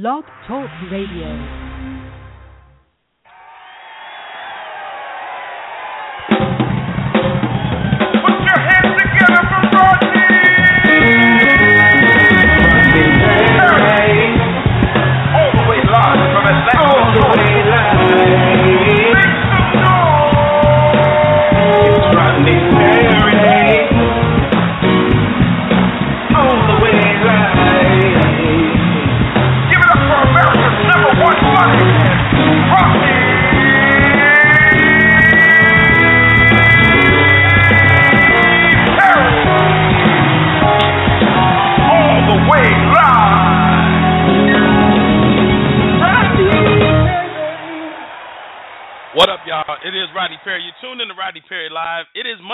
Blog Talk Radio.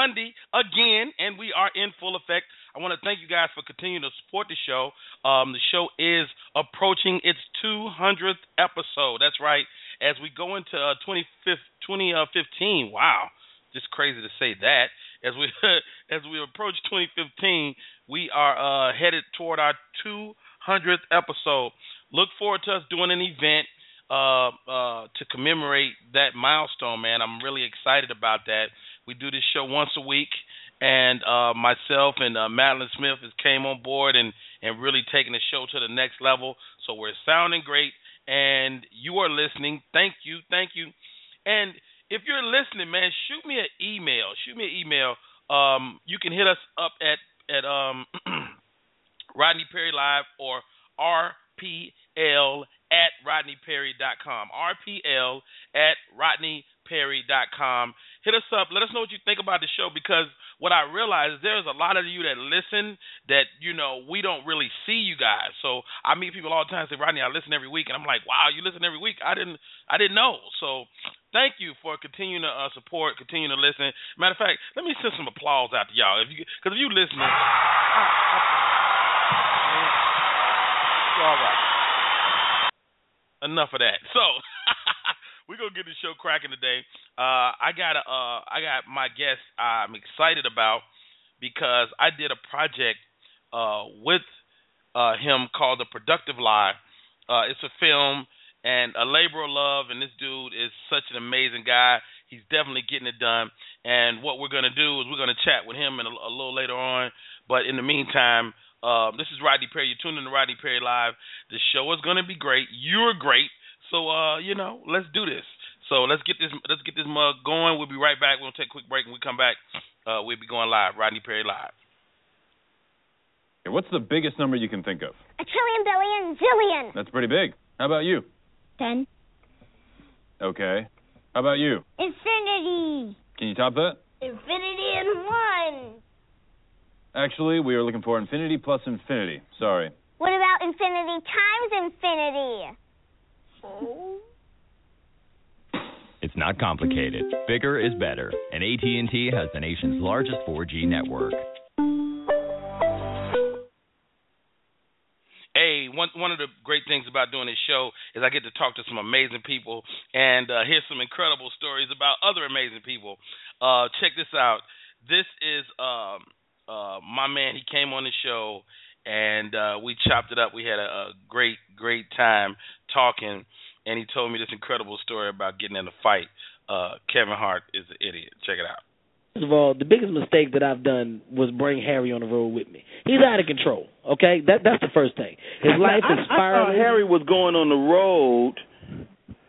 Monday again, and we are in full effect. I want to thank you guys for continuing to support the show. Um, the show is approaching its 200th episode. That's right. As we go into uh, 2015, wow, just crazy to say that. As we as we approach 2015, we are uh, headed toward our 200th episode. Look forward to us doing an event uh, uh, to commemorate that milestone, man. I'm really excited about that. We do this show once a week, and uh, myself and uh, Madeline Smith has came on board and and really taking the show to the next level. So we're sounding great, and you are listening. Thank you, thank you. And if you're listening, man, shoot me an email. Shoot me an email. Um, you can hit us up at at um, Rodney Perry Live or RPL at RodneyPerry.com. RPL at RodneyPerry.com. Hit us up. Let us know what you think about the show because what I realize is there's a lot of you that listen that, you know, we don't really see you guys. So I meet people all the time say, Rodney, I listen every week and I'm like, Wow, you listen every week. I didn't I didn't know. So thank you for continuing to uh, support, continuing to listen. Matter of fact, let me send some applause out to y'all. If you because if you listening, all right. Enough of that. So we're gonna get the show cracking today. Uh, I got a, uh, I got my guest. I'm excited about because I did a project uh, with uh, him called The Productive Lie. Uh, it's a film and a labor of love, and this dude is such an amazing guy. He's definitely getting it done. And what we're gonna do is we're gonna chat with him a, a little later on. But in the meantime, um, this is Rodney Perry. You're tuning in to Rodney Perry Live. The show is going to be great. You're great. So uh, you know, let's do this. So let's get this let's get this mug going. We'll be right back. We'll take a quick break and we come back. Uh, we'll be going live. Rodney Perry Live. What's the biggest number you can think of? A trillion, billion, zillion. That's pretty big. How about you? Ten. Okay. How about you? Infinity. Can you top that? Infinity and one. Actually, we are looking for infinity plus infinity. Sorry. What about infinity times infinity? It's not complicated. Bigger is better, and AT&T has the nation's largest 4G network. Hey, one one of the great things about doing this show is I get to talk to some amazing people and uh, hear some incredible stories about other amazing people. Uh, check this out. This is um, uh, my man. He came on the show and uh, we chopped it up. We had a, a great great time talking, and he told me this incredible story about getting in a fight. Uh, Kevin Hart is an idiot. Check it out. First of all, the biggest mistake that I've done was bring Harry on the road with me. He's out of control. Okay, that that's the first thing. His life I, is I thought. Harry was going on the road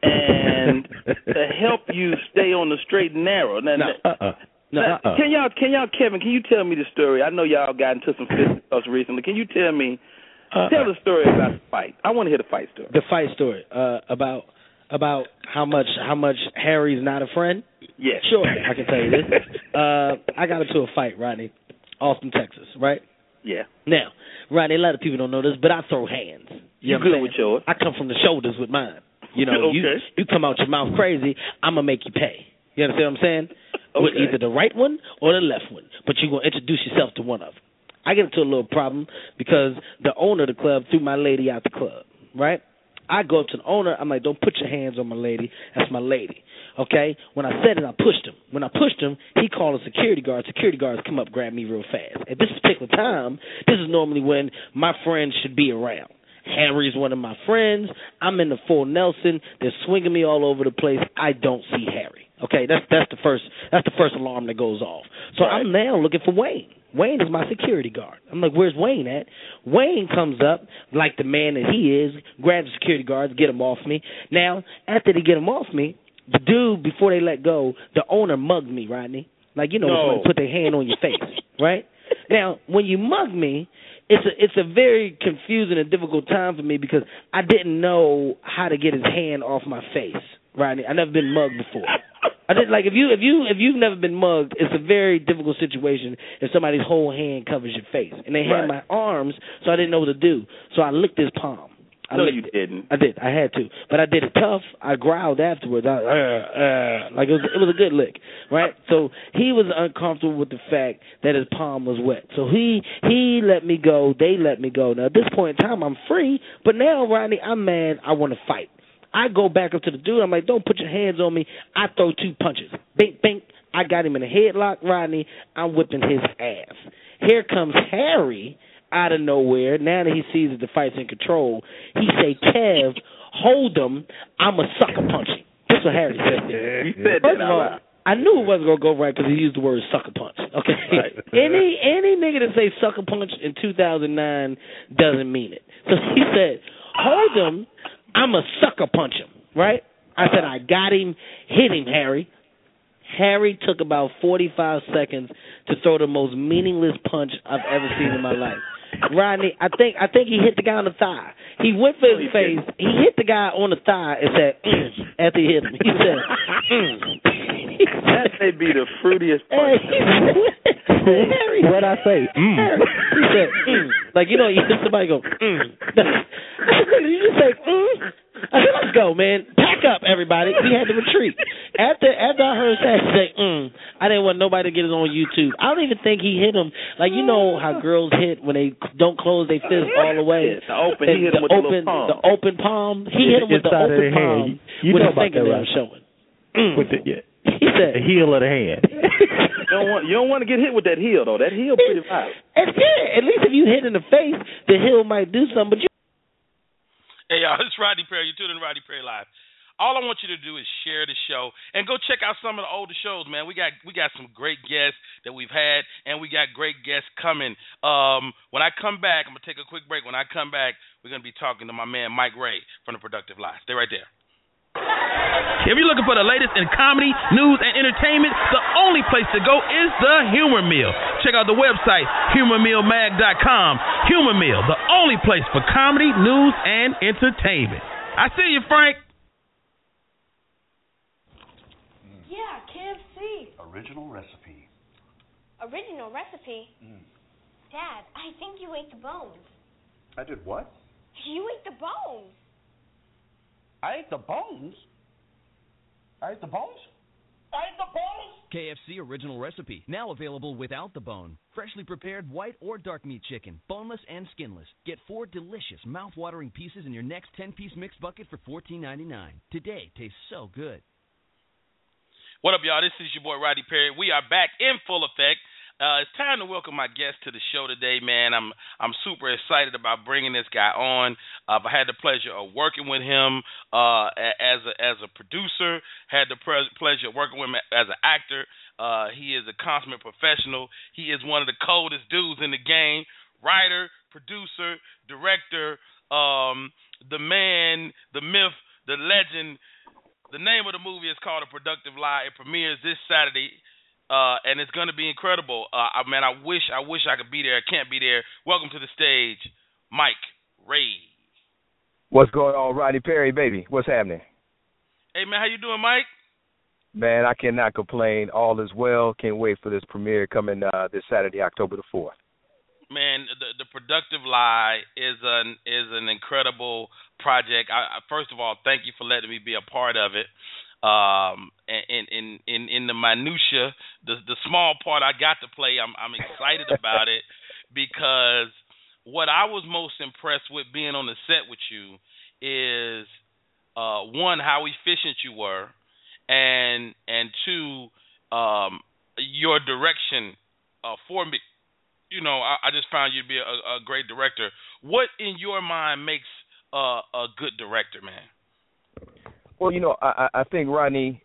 and to help you stay on the straight and narrow. Now, No. now- Uh-uh. No, now, uh-uh. Can y'all, can y'all, Kevin? Can you tell me the story? I know y'all got into some fisticuffs recently. Can you tell me? Uh-uh. Tell the story about the fight. I want to hear the fight story. the fight story uh, about about how much how much Harry's not a friend. Yes. Sure, I can tell you this. Uh, I got into a fight, Rodney, Austin, Texas, right? Yeah. Now, Rodney, a lot of people don't know this, but I throw hands. You good with yours. I come from the shoulders with mine. You know, you Okay. you come out your mouth crazy, I'm gonna make you pay. You understand what I'm saying? Okay. With either the right one or the left one, but you're gonna introduce yourself to one of them. I get into a little problem because the owner of the club threw my lady out the club, right? I go up to the owner. I'm like, don't put your hands on my lady. That's my lady. Okay? When I said it, I pushed him. When I pushed him, he called a security guard. Security guards come up, grab me real fast. At this particular time, this is normally when my friends should be around. Harry's one of my friends. I'm in the full Nelson. They're swinging me all over the place. I don't see Harry. Okay, that's that's the first that's the first alarm that goes off. So Right. I'm now looking for Wayne. Wayne is my security guard. I'm like, where's Wayne at? Wayne comes up like the man that he is, grabs the security guards, get them off me. Now, after they get them off me, the dude before they let go, the owner mugged me, Rodney. Like you know, No. put their hand on your face, right? Now, when you mug me, it's a it's a very confusing and difficult time for me because I didn't know how to get his hand off my face. Rodney, I've never been mugged before. I did like if you if you if you've never been mugged, it's a very difficult situation if somebody's whole hand covers your face. And they had my arms, so I didn't know what to do. So I licked his palm. I no, you it. didn't. I did. I had to, but I did it tough. I growled afterwards. I, uh, uh, like it was, it was a good lick, right? So he was uncomfortable with the fact that his palm was wet. So he he let me go. They let me go. Now at this point in time, I'm free. But now, Ronnie, I'm mad. I want to fight. I go back up to the dude. I'm like, don't put your hands on me. I throw two punches. Bink, bink. I got him in a headlock, Rodney. I'm whipping his ass. Here comes Harry out of nowhere. Now that he sees that the fight's in control, he say, Kev, hold him. I'm a sucker punch him. That's what Harry said. Said First that of all. I knew it wasn't gonna go right because he used the word sucker punch. Okay, Right. any any nigga that say sucker punch in 2009 doesn't mean it. So he said, "Hold him, I'm a sucker punch him." Right? I said, "I got him, hit him, Harry." Harry took about 45 seconds to throw the most meaningless punch I've ever seen in my life. Rodney, I think I think he hit the guy on the thigh. He went for his he face. He hit the guy on the thigh and said, mm, after he hit him. He said, mm. That may be the fruitiest Hey, punch. What'd I say? Mm. He said, mm. like you know, you hear somebody go, mm. I said, you just say, mm. I said, let's go, man. Pack up, everybody. We had to retreat. After after I heard Sash say, mm, I didn't want nobody to get it on YouTube. I don't even think he hit him. Like you know how girls hit when they don't close their fist all the way. Yeah, the open- he hit him the with open, little palm. the open palm. He hit him with the open palm You with know about that, fingernail right? showing. Mm. With the, yeah, He said, the heel of the hand. You don't want you don't want to get hit with that heel though. That heel pretty violent. It's good. At least if you hit in the face, the heel might do something. But you Hey y'all, it's Rodney Perry. You're tuning in Rodney Perry Live. All I want you to do is share the show and go check out some of the older shows, man. We got we got some great guests that we've had, and we got great guests coming. Um, when I come back, I'm gonna take a quick break. When I come back, we're gonna be talking to my man Mike Ray from the Productive Lie. Stay right there. If you're looking for the latest in comedy, news, and entertainment, the only place to go is the Humor Mill. Check out the website, humormillmag.com. Humor Mill, the only place for comedy, news, and entertainment. I see you, Frank. Yeah, KFC. Original recipe. Original recipe. Mm. Dad, I think you ate the bones. I did what? You ate the bones. I ate the bones. I ate the bones? I ate the bones? KFC Original Recipe, now available without the bone. Freshly prepared white or dark meat chicken, boneless and skinless. Get four delicious, mouth-watering pieces in your next 10-piece mixed bucket for $14.99. Today tastes so good. What up, y'all? This is your boy Rodney Perry. We are back in full effect. Uh, it's time to welcome my guest to the show today, man. I'm I'm super excited about bringing this guy on. Uh, I had the pleasure of working with him uh, as a as a producer. Had the pre- pleasure of working with him as an actor. Uh, he is a consummate professional. He is one of the coldest dudes in the game. Writer, producer, director, um, the man, the myth, the legend. The name of the movie is called A Productive Lie. It premieres this Saturday uh, and it's going to be incredible. Uh, I, man, I wish, I wish I could be there. I can't be there. Welcome to the stage, Mike Ray. What's going on, Rodney Perry, baby? What's happening? Hey, man, how you doing, Mike? Man, I cannot complain. All is well. Can't wait for this premiere coming uh, this Saturday, October the fourth. Man, the the productive lie is an is an incredible project. I, I, first of all, thank you for letting me be a part of it. Um, in in in in the minutia, the the small part I got to play, I'm I'm excited about it because what I was most impressed with being on the set with you is uh, one how efficient you were, and and two um, your direction uh, for me you know, I, I just found you to be a, a great director. What in your mind makes uh, a good director, man? Well, you know, I, I think Rodney,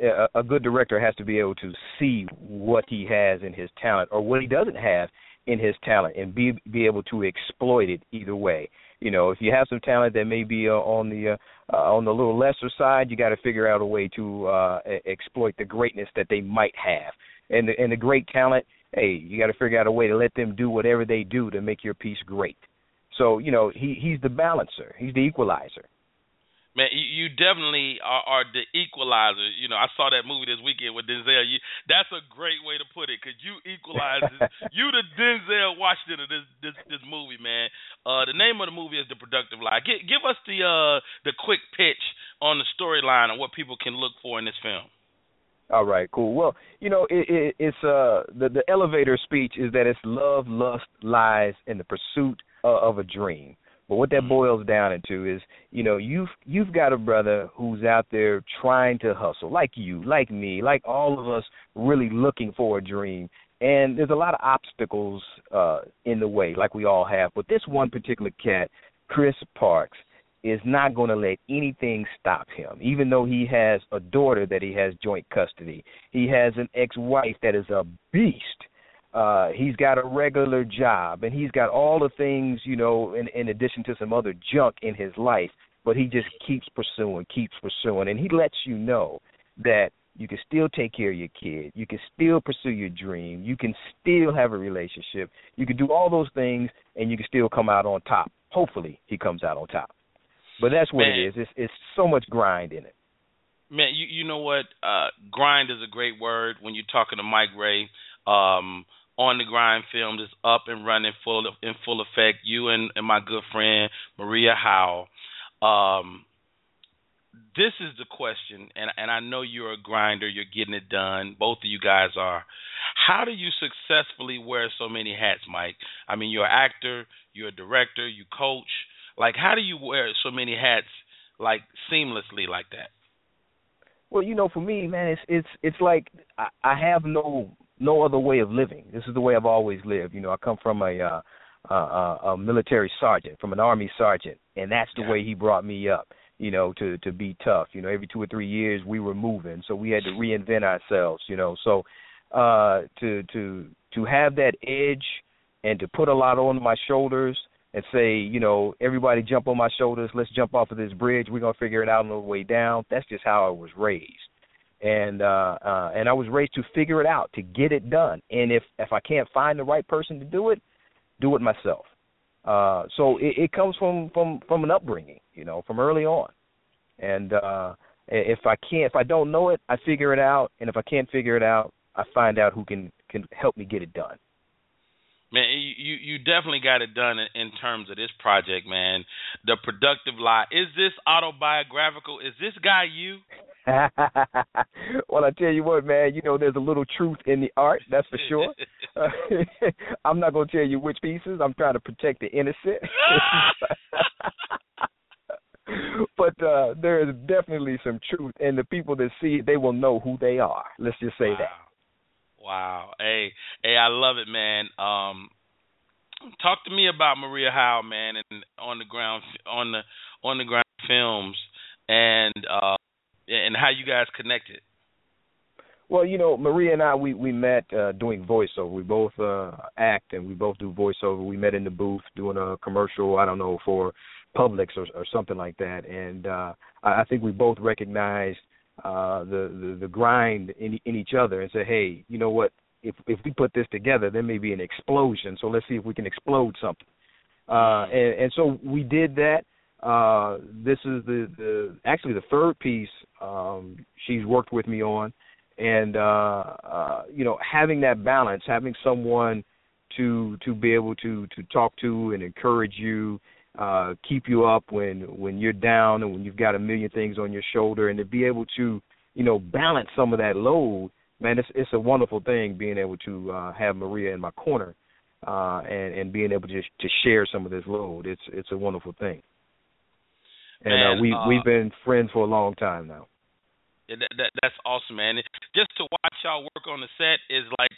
a, a good director has to be able to see what he has in his talent or what he doesn't have in his talent and be be able to exploit it either way. You know, if you have some talent that may be uh, on the uh, uh, on the little lesser side, you got to figure out a way to uh, exploit the greatness that they might have. And the, and the great talent, hey, you got to figure out a way to let them do whatever they do to make your piece great. So you know, he he's the balancer, he's the equalizer man, you, you definitely are, are the equalizer. You know, I saw that movie this weekend with Denzel. You, that's a great way to put it because you equalize. you the Denzel Washington of this this this movie, man. Uh, the name of the movie is The Productive Lie. Give, give us the uh the quick pitch on the storyline and what people can look for in this film. All right, cool. Well, you know, it, it, it's uh the the elevator speech is that it's love, lust, lies, and the pursuit uh, of a dream. But what that mm-hmm. boils down into is, you know, you've you've got a brother who's out there trying to hustle, like you, like me, like all of us, really looking for a dream. And there's a lot of obstacles uh, in the way, like we all have. But this one particular cat, Chris Parks, is not going to let anything stop him, even though he has a daughter that he has joint custody. He has an ex-wife that is a beast uh he's got a regular job and he's got all the things you know in in addition to some other junk in his life but he just keeps pursuing keeps pursuing. And he lets you know that you can still take care of your kid. You can still pursue your dream. You can still have a relationship. You can do all those things and you can still come out on top. Hopefully he comes out on top. But that's what Man. it is. It's it's so much grind in it. Man, you you know what? Uh grind is a great word when you're talking to Mike Ray. Um on the Grind Films is up and running full in full effect. You and, and my good friend Maria Howell. Um, this is the question, and and I know you're a grinder. You're getting it done. Both of you guys are. How do you successfully wear so many hats, Mike? I mean, you're an actor, you're a director, you coach. Like, how do you wear so many hats, like seamlessly, like that? Well, you know, for me, man, it's it's it's like I, I have no no other way of living. This is the way I've always lived. You know, I come from a uh, uh, a military sergeant, from an army sergeant, and that's the way he brought me up. You know, to to be tough. You know, every two or three years we were moving, so we had to reinvent ourselves. You know, so uh, to to to have that edge and to put a lot on my shoulders and say, you know, everybody jump on my shoulders, let's jump off of this bridge, we're gonna figure it out on the way down. That's just how I was raised and uh, uh, and I was raised to figure it out, to get it done. And if if I can't find the right person to do it, do it myself. Uh, so it, it comes from from from an upbringing, you know, from early on. And uh, if I can't, if I don't know it, I figure it out. And if I can't figure it out, I find out who can can help me get it done. Man, you you definitely got it done in, in terms of this project, man. The productive lie is this autobiographical? Is this guy you? well, I tell you what, man. You know, there's a little truth in the art, that's for sure. Uh, I'm not gonna tell you which pieces. I'm trying to protect the innocent. but uh there is definitely some truth, and the people that see it, they will know who they are. Let's just say wow. that. Wow. Hey, hey, I love it, man. Um, talk to me about Maria Howell, man, and on the ground on the on the Grind films, and uh, and how you guys connected. Well, you know, Maria and I we we met uh doing voiceover. We both uh act and we both do voiceover. We met in the booth doing a commercial, I don't know, for Publix or or something like that. And uh I, I think we both recognized uh the, the the grind in in each other and say, "Hey, you know what? If if we put this together, there may be an explosion. So let's see if we can explode something." Uh and and so we did that uh, this is the, the actually the third piece um, she's worked with me on, and uh, uh, you know having that balance, having someone to to be able to to talk to and encourage you, uh, keep you up when when you're down and when you've got a million things on your shoulder, and to be able to you know balance some of that load. Man, it's it's a wonderful thing being able to uh, have Maria in my corner uh, and and being able to to share some of this load. It's it's a wonderful thing and man, uh, we uh, we've been friends for a long time now. Yeah, that, that, that's awesome, man. Just to watch y'all work on the set is like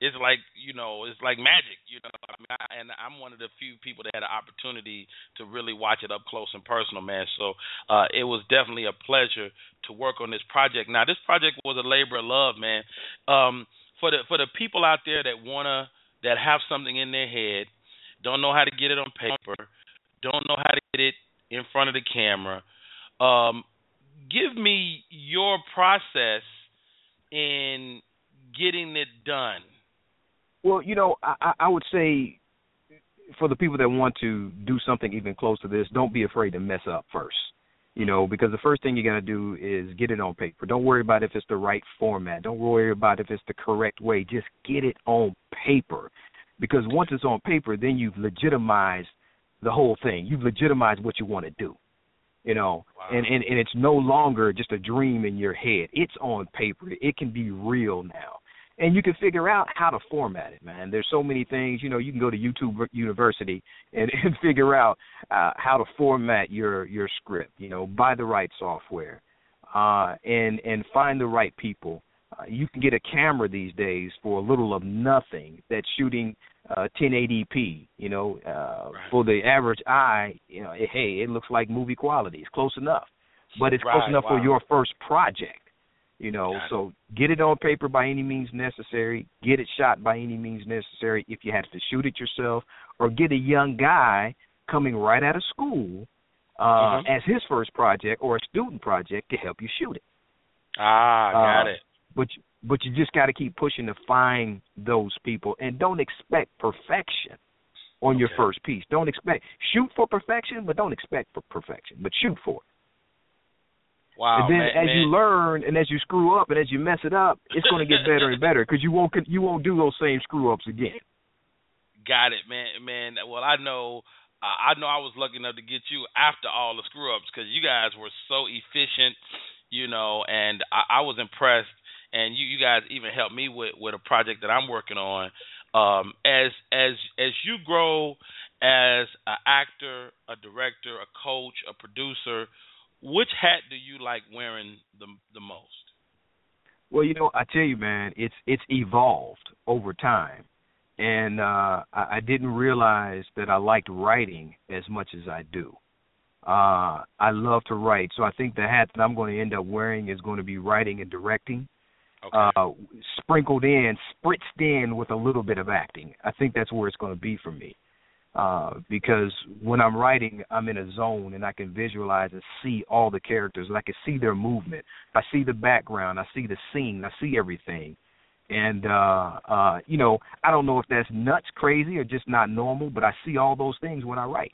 it's like you know it's like magic you know I mean, I, and i'm one of the few people that had an opportunity to really watch it up close and personal man. So uh it was definitely a pleasure to work on this project. Now this project was a labor of love man. Um for the for the people out there that wanna that have something in their head don't know how to get it on paper don't know how to get it in front of the camera um give me your process in getting it done Well, you know, I, I would say for the people that want to do something even close to this, don't be afraid to mess up first. You know, because the first thing you got to do is get it on paper. Don't worry about if it's the right format. Don't worry about if it's the correct way. Just get it on paper. Because once it's on paper, then you've legitimized the whole thing. You've legitimized what you want to do. You know, Wow. and, and and it's no longer just a dream in your head. It's on paper. It can be real now and you can figure out how to format it, man. There's so many things, you know. You can go to YouTube University and, and figure out uh, how to format your your script. You know, buy the right software, uh, and and find the right people. Uh, you can get a camera these days for a little of nothing that's shooting uh, 1080p. You know, uh, Right. for the average eye, you know, it, hey, it looks like movie quality. It's close enough, but it's close enough wow. for your first project. You know, so get it on paper by any means necessary. Get it shot by any means necessary. If you have to shoot it yourself, or get a young guy coming right out of school uh, Mhm. as his first project or a student project to help you shoot it. ah got Uh, it But you- but you just got to keep pushing to find those people, and don't expect perfection on your first piece. Don't expect shoot for perfection, but don't expect for perfection. But shoot for it. Wow and then man, as man. you learn and as you screw up and as you mess it up, it's going to get better and better because you won't you won't do those same screw ups again. Got it, man. Man, well, I know, uh, I know, I was lucky enough to get you after all the screw ups because you guys were so efficient, you know, and I, I was impressed. And you, you guys even helped me with with a project that I'm working on. Um, as as as you grow as an actor, a director, a coach, a producer, which hat do you like wearing the the most? Well, you know, I tell you, man, it's it's evolved over time, and uh, I, I didn't realize that I liked writing as much as I do. Uh, I love to write, so I think the hat that I'm going to end up wearing is going to be writing and directing. Okay. uh, sprinkled in, spritzed in with a little bit of acting. I think that's where it's going to be for me. Uh, because when I'm writing, I'm in a zone and I can visualize and see all the characters. And I can see their movement. I see the background. I see the scene. I see everything. And uh uh you know, I don't know if that's nuts, crazy, or just not normal, but I see all those things when I write.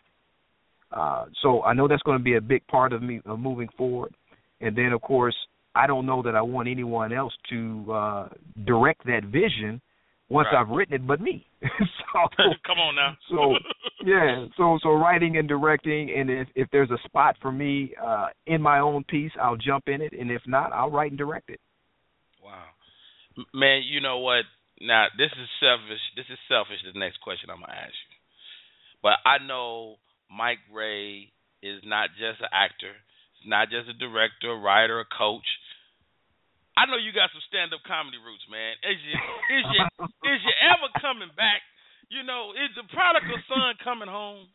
Uh so I know that's going to be a big part of me of moving forward. And then of course, I don't know that I want anyone else to uh direct that vision once Right. I've written it but me. so Come on now. so yeah, so so writing and directing and if if there's a spot for me uh in my own piece, I'll jump in it and if not, I'll write and direct it. Wow. Man, you know what? Now, this is selfish. This is selfish, the next question I'm going to ask you. But I know Mike Ray is not just an actor, he's not just a director, a writer, a coach. I know you got some stand up comedy roots, man. Is you is you is you ever coming back? You know, is the prodigal son coming home?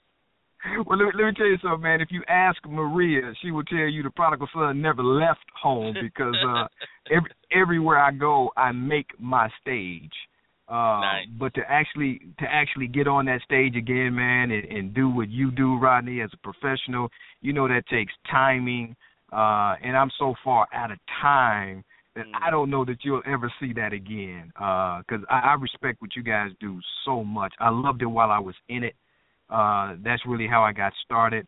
Well, let me, let me tell you something, man. If you ask Maria, she will tell you the prodigal son never left home because uh, every, everywhere I go, I make my stage. Uh, Nice. But to actually to actually get on that stage again, man, and, and do what you do, Rodney, as a professional, you know that takes timing. Uh, and I'm so far out of time that Mm. I don't know that you'll ever see that again. Because I, I respect what you guys do so much. I loved it while I was in it. Uh, that's really how I got started.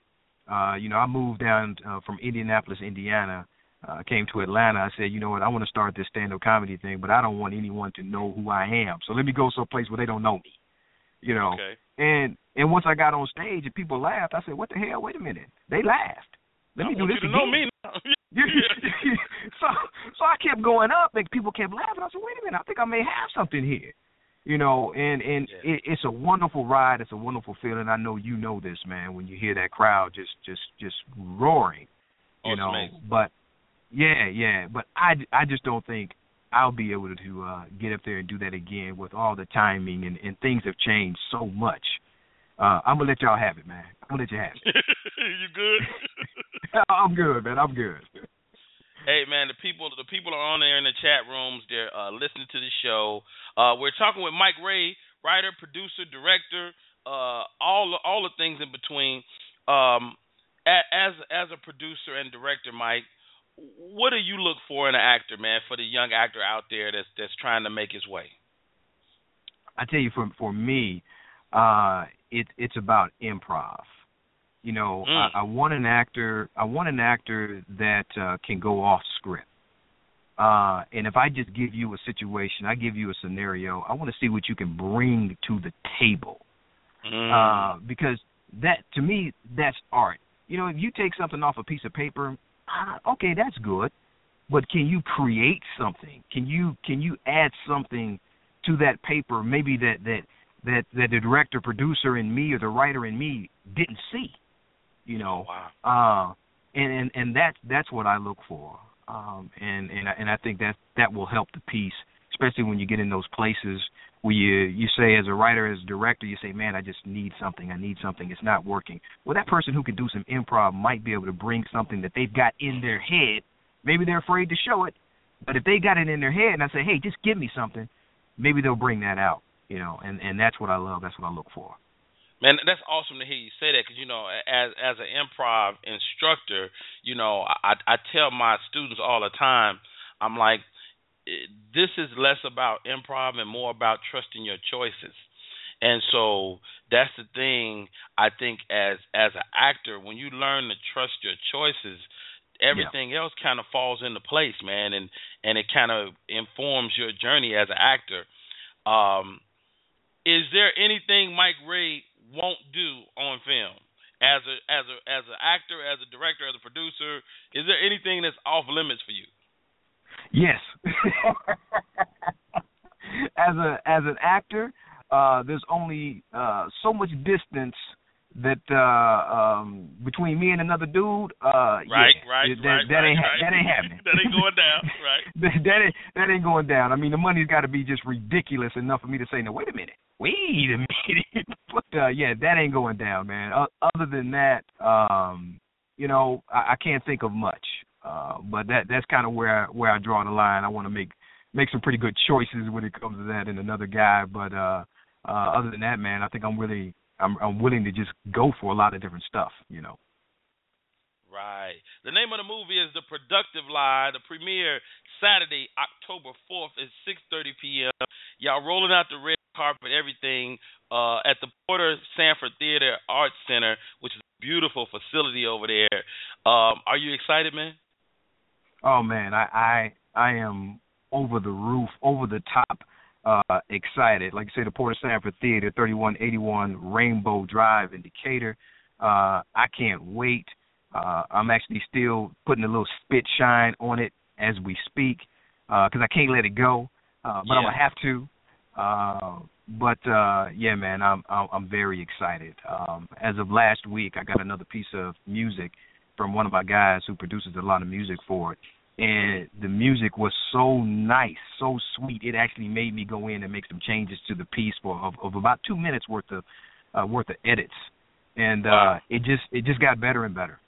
Uh, you know, I moved down uh, from Indianapolis, Indiana. Uh, came to Atlanta. I said, you know what, I want to start this stand-up comedy thing, but I don't want anyone to know who I am. So let me go someplace where they don't know me. You know. Okay. And and once I got on stage and people laughed, I said, what the hell? Wait a minute. They laughed. Let I me do this to know again. me. so so I kept going up and people kept laughing. I said, wait a minute, I think I may have something here. You know, and and Yeah. it, it's a wonderful ride. It's a wonderful feeling. I know you know this, man. When you hear that crowd just just just roaring, Oh, you it's know. amazing. But yeah, yeah. But I I just don't think I'll be able to uh, get up there and do that again with all the timing and, and things have changed so much. Uh, I'm gonna let y'all have it, man. I'm gonna let you have it. you good? I'm good, man. I'm good. Hey man, the people the people are on there in the chat rooms. They're uh, listening to the show. Uh, we're talking with Mike Ray, writer, producer, director, uh, all all the things in between. Um, as as a producer and director, Mike, what do you look for in an actor, man, for the young actor out there that's that's trying to make his way? I tell you, for for me, uh, it, it's about improv. You know, Mm. I, I want an actor. I want an actor that uh, can go off script. Uh, and if I just give you a situation, I give you a scenario. I want to see what you can bring to the table. Mm. Uh, because that to me, that's art. You know, if you take something off a piece of paper, ah, okay, that's good. But can you create something? Can you can you add something to that paper? Maybe that that that that the director, producer, in me or the writer in me didn't see. You know, wow. uh, and and and that's that's what I look for. Um, and and and I think that that will help the piece, especially when you get in those places where you you say as a writer, as a director, you say, man, I just need something. I need something. It's not working. Well, that person who can do some improv might be able to bring something that they've got in their head. Maybe they're afraid to show it, but if they got it in their head, and I say, hey, just give me something, maybe they'll bring that out. You know, and and that's what I love. That's what I look for. Man, that's awesome to hear you say that because you know, as as an improv instructor, you know, I I tell my students all the time, I'm like, this is less about improv and more about trusting your choices. And so that's the thing I think as as an actor, when you learn to trust your choices, everything else kind of falls into place, man, and and it kind of informs your journey as an actor. Um, is there anything Mike Ray won't do on film as a as a as an actor, as a director, as a producer? Is there anything that's off limits for you? Yes. as a as an actor, uh, there's only uh, so much distance that uh, um, between me and another dude. Uh, Right, yeah, right, that, right, that ain't right. that ain't happening. that ain't going down, right? that, that ain't that ain't going down. I mean, the money's got to be just ridiculous enough for me to say, no, wait a minute, wait a minute. but uh, yeah, that ain't going down, man. Uh, other than that, um, you know, I, I can't think of much. Uh, but that that's kind of where I, where I draw the line. I want to make make some pretty good choices when it comes to that and another guy. But uh, uh, other than that, man, I think I'm really I'm I'm willing to just go for a lot of different stuff. You know. Right. The name of the movie is The Productive Lie. The premiere Saturday, October 4th is 6:30 p.m. Y'all rolling out the red carpet, everything uh, at the Porter Sanford Theater Arts Center, which is a beautiful facility over there. Um, are you excited, man? Oh man, I I I am over the roof, over the top uh excited. Like I say, the Porter Sanford Theater, 3181 Rainbow Drive in Decatur. Uh I can't wait. Uh I'm actually still putting a little spit shine on it as we speak uh 'cause I can't let it go. Uh but I'm gonna have to. Uh but uh yeah man, I'm I'm, I'm very excited. Um as of last week, I got another piece of music from one of my guys who produces a lot of music for it. And the music was so nice, so sweet. It actually made me go in and make some changes to the piece for of, of about two minutes worth of uh, worth of edits, and uh, it just it just got better and better.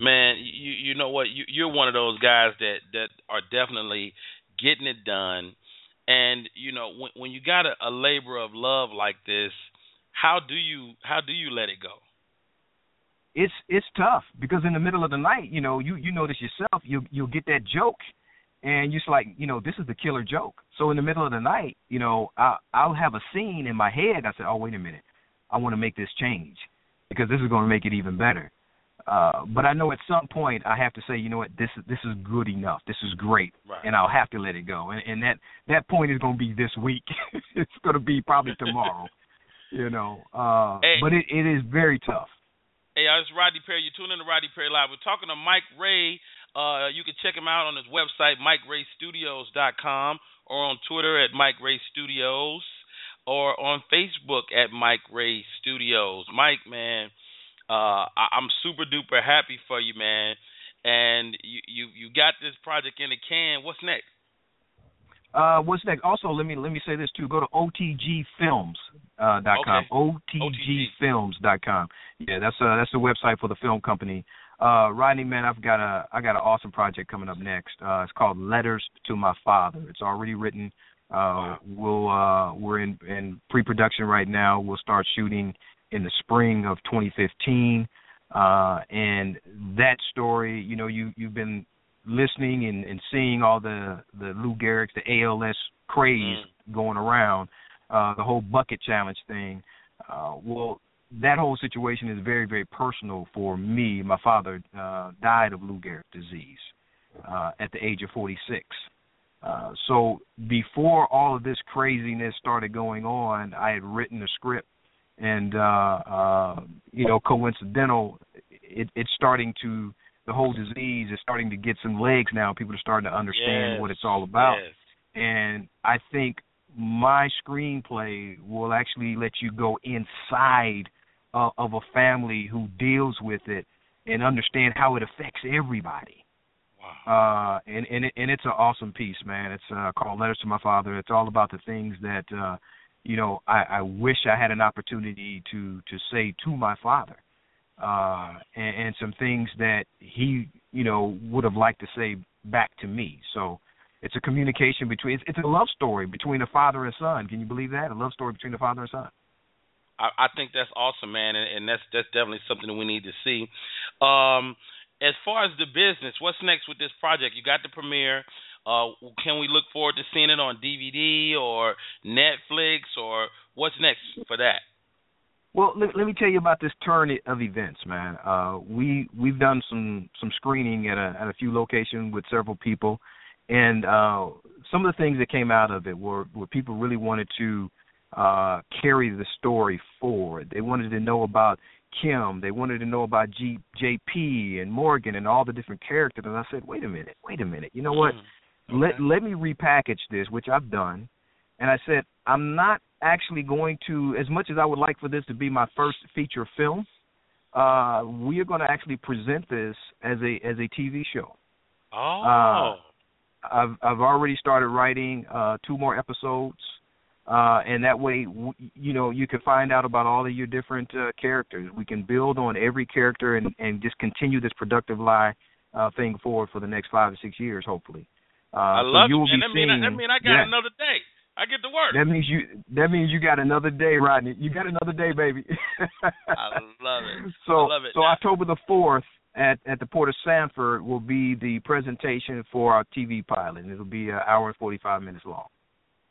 Man, you you know what? You you're one of those guys that that are definitely getting it done. And you know, when when you got a, a labor of love like this, how do you how do you let it go? It's it's tough because in the middle of the night, you know, you you notice yourself, you you'll get that joke, and you're just like, you know, this is the killer joke. So in the middle of the night, you know, I I'll have a scene in my head. I say, oh wait a minute, I want to make this change because this is going to make it even better. Uh, but I know at some point I have to say, you know what, this is this is good enough. This is great, Right. and I'll have to let it go. And, and that that point is going to be this week. it's going to be probably tomorrow. you know, uh, Hey. but it it is very tough. Hey, it's Rodney Perry. You're tuning in to Rodney Perry Live. We're talking to Mike Ray. Uh, you can check him out on his website, MikeRayStudios.com, or on Twitter at Mike Ray Studios, or on Facebook at Mike Ray Studios. Mike, man, uh, I- I'm super duper happy for you, man. And you, you you got this project in the can. What's next? Uh, what's next? Also, let me let me say this too. Go to otgfilms uh, dot com. otgfilms dot com. Yeah, that's uh that's the website for the film company. Uh, Rodney, man, I've got a I got an awesome project coming up next. Uh, it's called Letters to My Father. It's already written. Uh, we'll uh, we're in in pre-production right now. We'll start shooting in the spring of 2015. Uh, and that story, you know, you you've been listening and, and seeing all the the Lou Gehrig's, the ALS craze Mm. going around, uh, the whole bucket challenge thing. Uh, well, that whole situation is very very personal for me. My father uh, died of Lou Gehrig's disease uh, at the age of 46. Uh, so before all of this craziness started going on, I had written a script, and uh, uh, you know, coincidental, it, it's starting to the whole disease is starting to get some legs now. People are starting to understand Yes. what it's all about, Yes. and I think my screenplay will actually let you go inside uh, of a family who deals with it and understand how it affects everybody. Uh, and and it, and it's an awesome piece, man. It's uh, called Letters to My Father. It's all about the things that uh, you know I, I wish I had an opportunity to to say to my father, uh, and, and some things that he you know would have liked to say back to me. So it's a communication between. It's, it's a love story between a father and son. Can you believe that? A love story between a father and son. I, I think that's awesome, man, and, and that's that's definitely something that we need to see. Um, as far as the business, what's next with this project? You got the premiere. Uh, can we look forward to seeing it on DVD or Netflix or what's next for that? Well, let, let me tell you about this turn of events, man. Uh, we we've done some some screening at a at a few locations with several people, and uh, some of the things that came out of it were were people really wanted to uh, carry the story forward. They wanted to know about Kim. They wanted to know about G, JP and Morgan and all the different characters. And I said, wait a minute, wait a minute. You know what? Let let me repackage this, which I've done. And I said, I'm not actually going to, as much as I would like for this to be my first feature film. Uh, we are going to actually present this as a as a TV show. Oh, I've I've already started writing uh, two more episodes, uh, and that way, w- you know, you can find out about all of your different uh, characters. We can build on every character and and just continue this productive lie uh, thing forward for the next five or six years, hopefully. Uh, I so love you it, will man. be That mean, I- seeing, that mean I got yeah. another day. I get to work. That means you. That means you got another day, Rodney. You got another day, baby. I love it. So, I love it. so October the fourth at at the Porter Sanford will be the presentation for our TV pilot, it'll be an hour and forty five minutes long.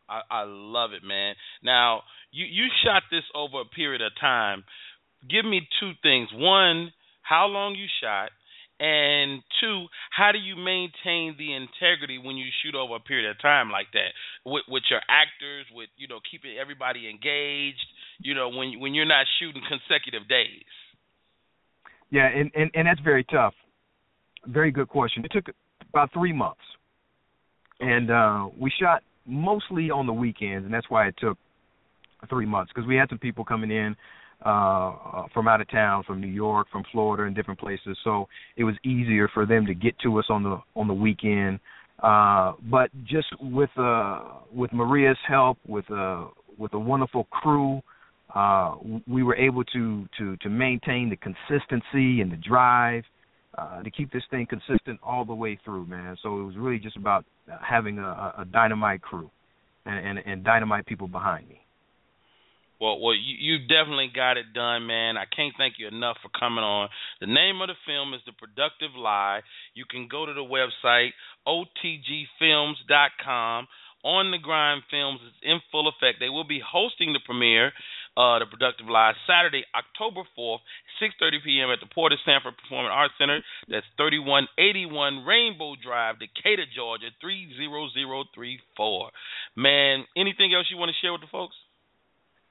I, I love it, man. Now, you you shot this over a period of time. Give me two things. One, how long you shot, and two, how do you maintain the integrity when you shoot over a period of time like that with with your actors, with you know keeping everybody engaged. You know when when you're not shooting consecutive days. Yeah, and, and and that's very tough. Very good question. It took about three months, and uh, we shot mostly on the weekends, and that's why it took three months because we had some people coming in uh, uh from out of town, from New York, from Florida, and different places. So it was easier for them to get to us on the on the weekend. Uh, but just with uh, with Maria's help, with uh, with a wonderful crew, uh, we were able to to to maintain the consistency and the drive uh, to keep this thing consistent all the way through, man. So it was really just about having a, a dynamite crew and, and and dynamite people behind me. Well, well, you, you definitely got it done, man. I can't thank you enough for coming on. The name of the film is The Productive Lie. You can go to the website otgfilms.com. On the Grind Films is in full effect. They will be hosting the premiere, uh, The Productive Lie, Saturday, October 4th, 6:30 p.m. at the Porter Sanford Performing Arts Center. That's 3181 Rainbow Drive, Decatur, Georgia 30034. Man, anything else you want to share with the folks?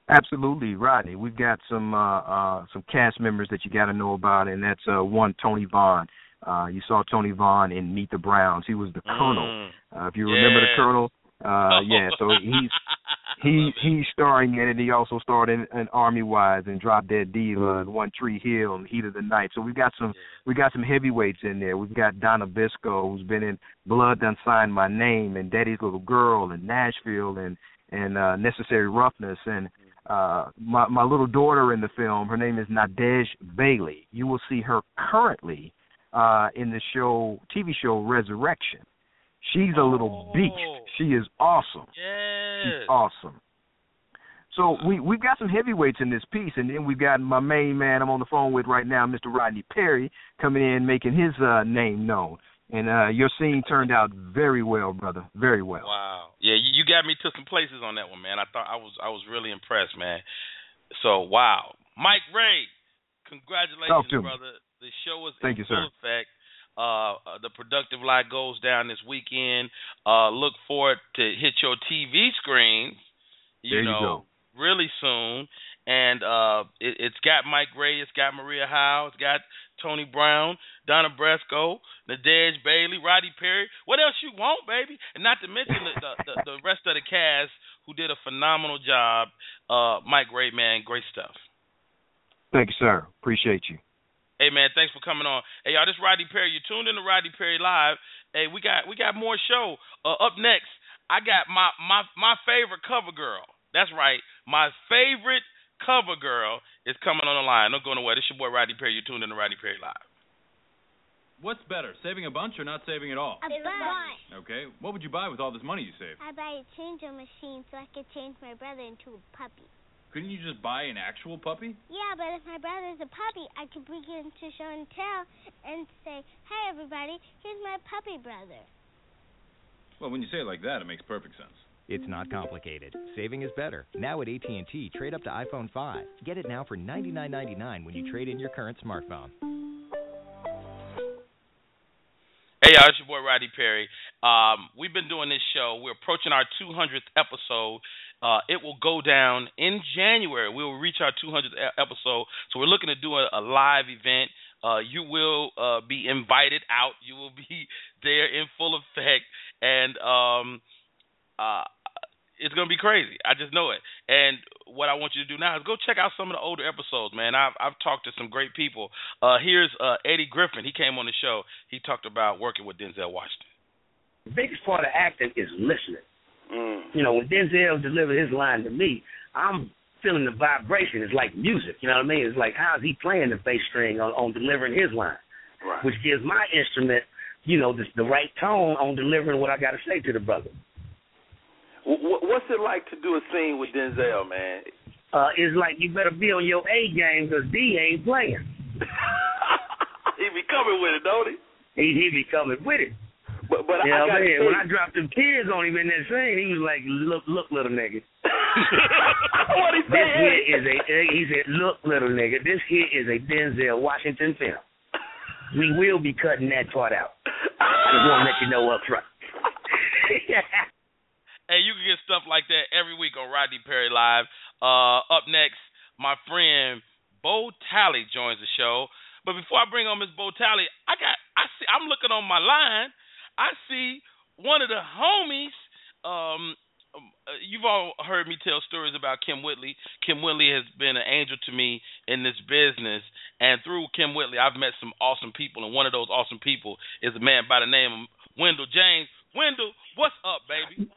Absolutely, Rodney. We've got some uh, uh, some cast members that you got to know about, and that's uh, one Tony Vaughn. Uh, you saw Tony Vaughn in Meet the Browns. He was the Colonel. Uh, if you remember the Colonel, uh, yeah. So he's He he's starring in it. He also starred in, in Army Wives and Drop Dead Diva and One Tree Hill and Heat of the Night. So we've got some we got some heavyweights in there. We've got Donna Biscoe who's been in Blood Done Signed My Name and Daddy's Little Girl and Nashville and and uh, Necessary Roughness and uh my my little daughter in the film. Her name is Nadej Bailey. You will see her currently uh in the show TV show Resurrection. She's a little beast. She is awesome. Yes. She's awesome. So we we've got some heavyweights in this piece, and then we've got my main man I'm on the phone with right now, Mr. Rodney Perry, coming in making his uh, name known. And uh, your scene turned out very well, brother. Very well. Wow. Yeah, you, got me to some places on that one, man. I thought I was I was really impressed, man. So wow, Mike Ray, congratulations, Talk to me. brother. The show is Thank in you, full sir. effect. Uh, uh, the Productive Lie goes down this weekend. Uh, look forward to hit your TV screens. You There you know, really soon. And uh, it, it's got Mike Ray, it's got Maria Howe, it's got Tony Brown, Donna Biscoe, Nadej Bailey, Rodney Perry. What else you want, baby? And not to mention the the, the, the rest of the cast who did a phenomenal job. Uh, Mike Ray, man, great stuff. Thank you, sir. Appreciate you. Hey man, thanks for coming on. Hey y'all, this Rodney Perry. You tuned in to Rodney Perry Live. Hey, we got we got more show. Uh, up next, I got my my my favorite cover girl. That's right, my favorite cover girl is coming on the line. Don't go nowhere. This your boy Rodney Perry. You tuned in to Rodney Perry Live. What's better, saving a bunch or not saving at all? A bunch. Okay. What would you buy with all this money you saved? I buy a changer machine so I could change my brother into a puppy. Couldn't you just buy an actual puppy? Yeah, but if my brother's a puppy, I could bring him to show and tell and say, "Hey, everybody, here's my puppy brother." Well, when you say it like that, it makes perfect sense. It's not complicated. Saving is better. Now at AT&T, trade up to iPhone 5. Get it now for $99.99 when you trade in your current smartphone. Y'all, it's your boy Rodney Perry. Um, we've been doing this show. We're approaching our 200th episode. Uh, it will go down in January. We will reach our 200th e- episode. So we're looking to do a, a live event. Uh, you will uh, be invited out. You will be there in full effect, and um, uh, it's gonna be crazy. I just know it. And what I want you to do now is go check out some of the older episodes, man. I've I've talked to some great people. Uh, here's uh, Eddie Griffin. He came on the show. He talked about working with Denzel Washington. The biggest part of acting is listening. You know, when Denzel delivered his line to me, I'm feeling the vibration. It's like music. You know what I mean? It's like how's he playing the bass string on, on delivering his line, Right. which gives my instrument, you know, the, the right tone on delivering what I got to say to the brother. Wh- wh- What's it like to do a scene with Denzel, man? Uh, it's like you better be on your A game because D ain't playing. he be coming with it, don't he? He he be coming with it. But but you I got man, when I dropped them tears on him in that scene, he was like, "Look, look, little nigga." what he This here is a he said, "Look, little nigga, this here is a Denzel Washington film. We will be cutting that part out. I just want to let you know up front." Hey, you can get stuff like that every week on Rodney Perry Live. Uh, up next, my friend Bo Talley joins the show. But before I bring on Miss Bo Talley, I got I see I'm looking on my line. I see one of the homies. Um, um, uh, you've all heard me tell stories about Kym Whitley. Kym Whitley has been an angel to me in this business, and through Kym Whitley, I've met some awesome people. And one of those awesome people is a man by the name of Wendell James. Wendell, what's up, baby?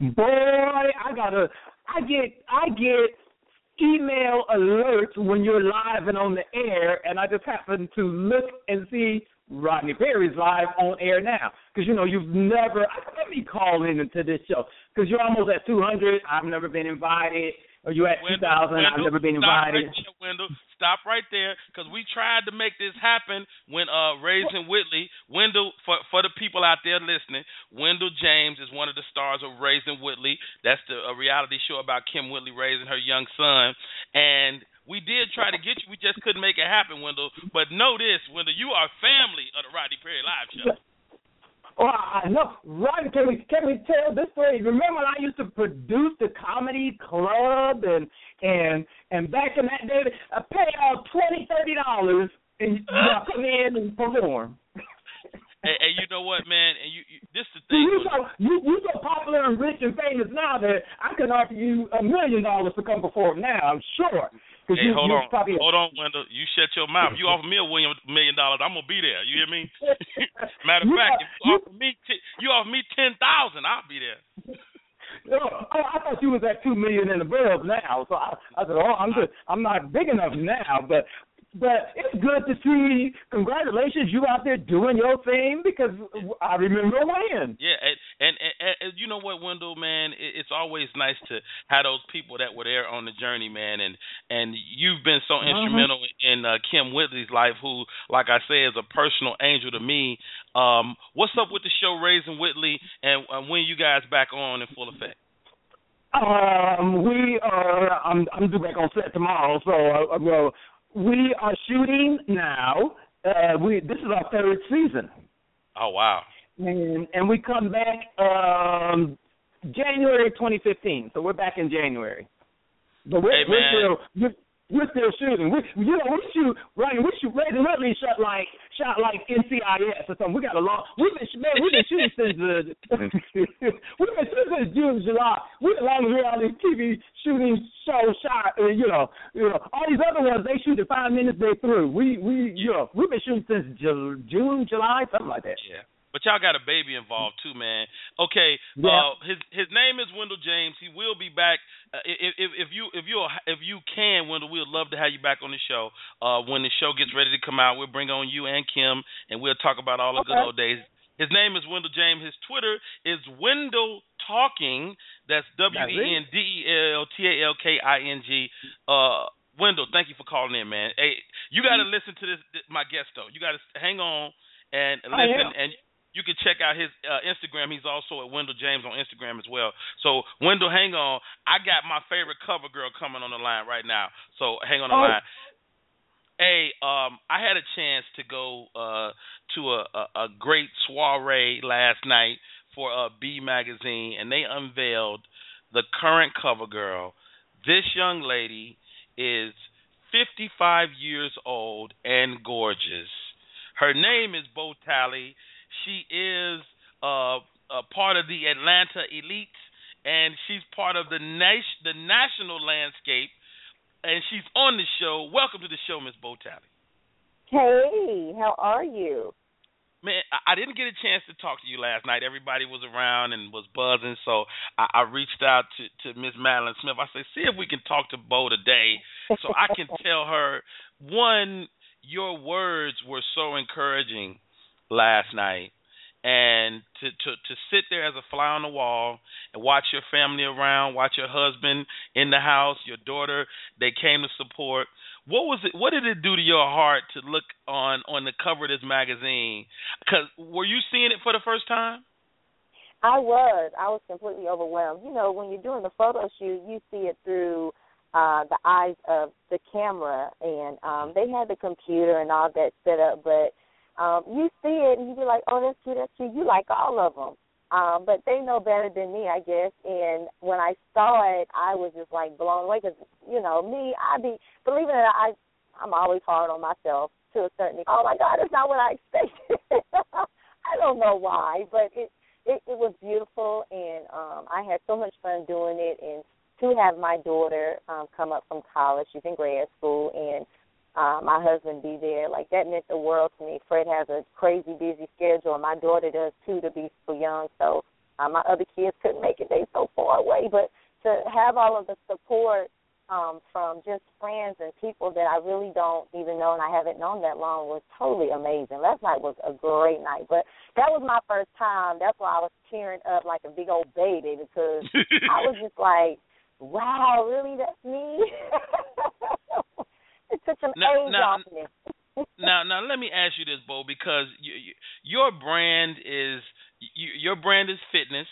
Boy, I gotta, I get, I get email alerts when you're live and on the air, and I just happen to look and see Rodney Perry's live on air now. Because you know you've never, let me call in into this show because you're almost at 200. I've never been invited. Or you at 2,000? I've never been invited. Right there, Wendell. Stop right there, because we tried to make this happen when uh raising Whitley. Wendell, for for the people out there listening, Wendell James is one of the stars of Raising Whitley. That's the a reality show about Kym Whitley raising her young son. And we did try to get you, we just couldn't make it happen, Wendell. But know this, Wendell, you are family of the Rodney Perry Live Show. Well, I know. Rodney, can we can we tell this story? Remember, when I used to produce the comedy club, and and and back in that day, I pay out twenty, thirty dollars, and you know, come in and perform. and, and you know what, man? And you, you this the thing. you so you you so popular and rich and famous now that I can offer you a million dollars to come perform now. I'm sure. Hey, you, hold you on, Probably hold on, Wendell. You shut your mouth. You offer me a million million dollars, I'm gonna be there. You hear me? Matter of fact, are- if you offer me t- you offer me ten thousand, I'll be there. I thought you was at two million and above now. So I, I said, oh, I'm just, I'm not big enough now. But, but it's good to see. Congratulations, you out there doing your thing because I remember when. Yeah, and and, and, and you know what, Wendell, man, it, it's always nice to have those people that were there on the journey, man, and and you've been so Uh-huh. instrumental in uh, Kym Whitley's life, who, like I say, is a personal angel to me. Um, what's up with the show Raising Whitley, and, and when you guys back on in full effect? Um, we are. I'm I'm due back on set tomorrow, so uh, well, we are shooting now. Uh, we this is our third season, Oh wow. and and we come back um January 2015. So we're back in January. But we're, Hey, we're still we're, we're still shooting. We you know we shoot right. We shoot Raising Whitley shot like shot like NCIS or something. We got a long. We've been man, we've been shooting since the we've been shooting since June July. We the longest reality TV shooting show shot. Uh, you know you know all these other ones they shoot in five minutes they through. We we you know we've been shooting since Ju- June July something like that. Yeah. But y'all got a baby involved too, man. Okay, Yeah. uh, his his name is Wendell James. He will be back. Uh, if, if if you if you if you can, Wendell, we'd love to have you back on the show. Uh, when the show gets ready to come out, we'll bring on you and Kim, and we'll talk about all the good old days. His name is Wendell James. His Twitter is Wendell Talking. That's W E N D E L T A L K I N G. Uh, Wendell, thank you for calling in, man. Hey, you got to listen to this, my guest though. You got to hang on and I listen and you can check out his uh, Instagram. He's also at Wendell James on Instagram as well. So Wendell, hang on. I got my favorite cover girl coming on the line right now. So hang on the Oh. line. Hey, um, I had a chance to go uh, to a, a, a great soiree last night for uh, B magazine, and they unveiled the current cover girl. This young lady is 55 years old and gorgeous. Her name is Bo Talley. She is uh, a part of the Atlanta Elite, and she's part of the nation, the national landscape. And she's on the show. Welcome to the show, Miss Bo Talley. Hey, how are you? Man, I I didn't get a chance to talk to you last night. Everybody was around and was buzzing, so I, I reached out to to Miss Madeline Smith. I said, "See if we can talk to Bo today, so I can tell her one, your words were so encouraging last night, and to to to sit there as a fly on the wall and watch your family around, watch your husband in the house, your daughter, they came to support. What was it? What did it do to your heart to look on on the cover of this magazine? Because were you seeing it for the first time? I was. I was completely overwhelmed. You know, when you're doing the photo shoot, you see it through uh the eyes of the camera and um they had the computer and all that set up but um you see it and you be like, "Oh, that's cute, that's cute." You like all of them. Um but they know better than me, I guess. And when I saw it, I was just like blown away cuz you know, me, I be believing that I I'm always hard on myself to a certain degree. Oh my god, that's not what I expected. I don't know why, but it it, it was beautiful and um I had so much fun doing it and to have my daughter um come up from college, she's in grad school and uh, my husband be there, like that meant the world to me. Fred has a crazy busy schedule and my daughter does too to be so young, so uh, my other kids couldn't make it, they so far away. But to have all of the support um from just friends and people that I really don't even know and I haven't known that long was totally amazing. Last night was a great night. But that was my first time. That's why I was tearing up like a big old baby because I was just like, Wow, really that's me? it took some Now- age now- off me. now, now let me ask you this, Bo, because you, you, your brand is you, your brand is fitness.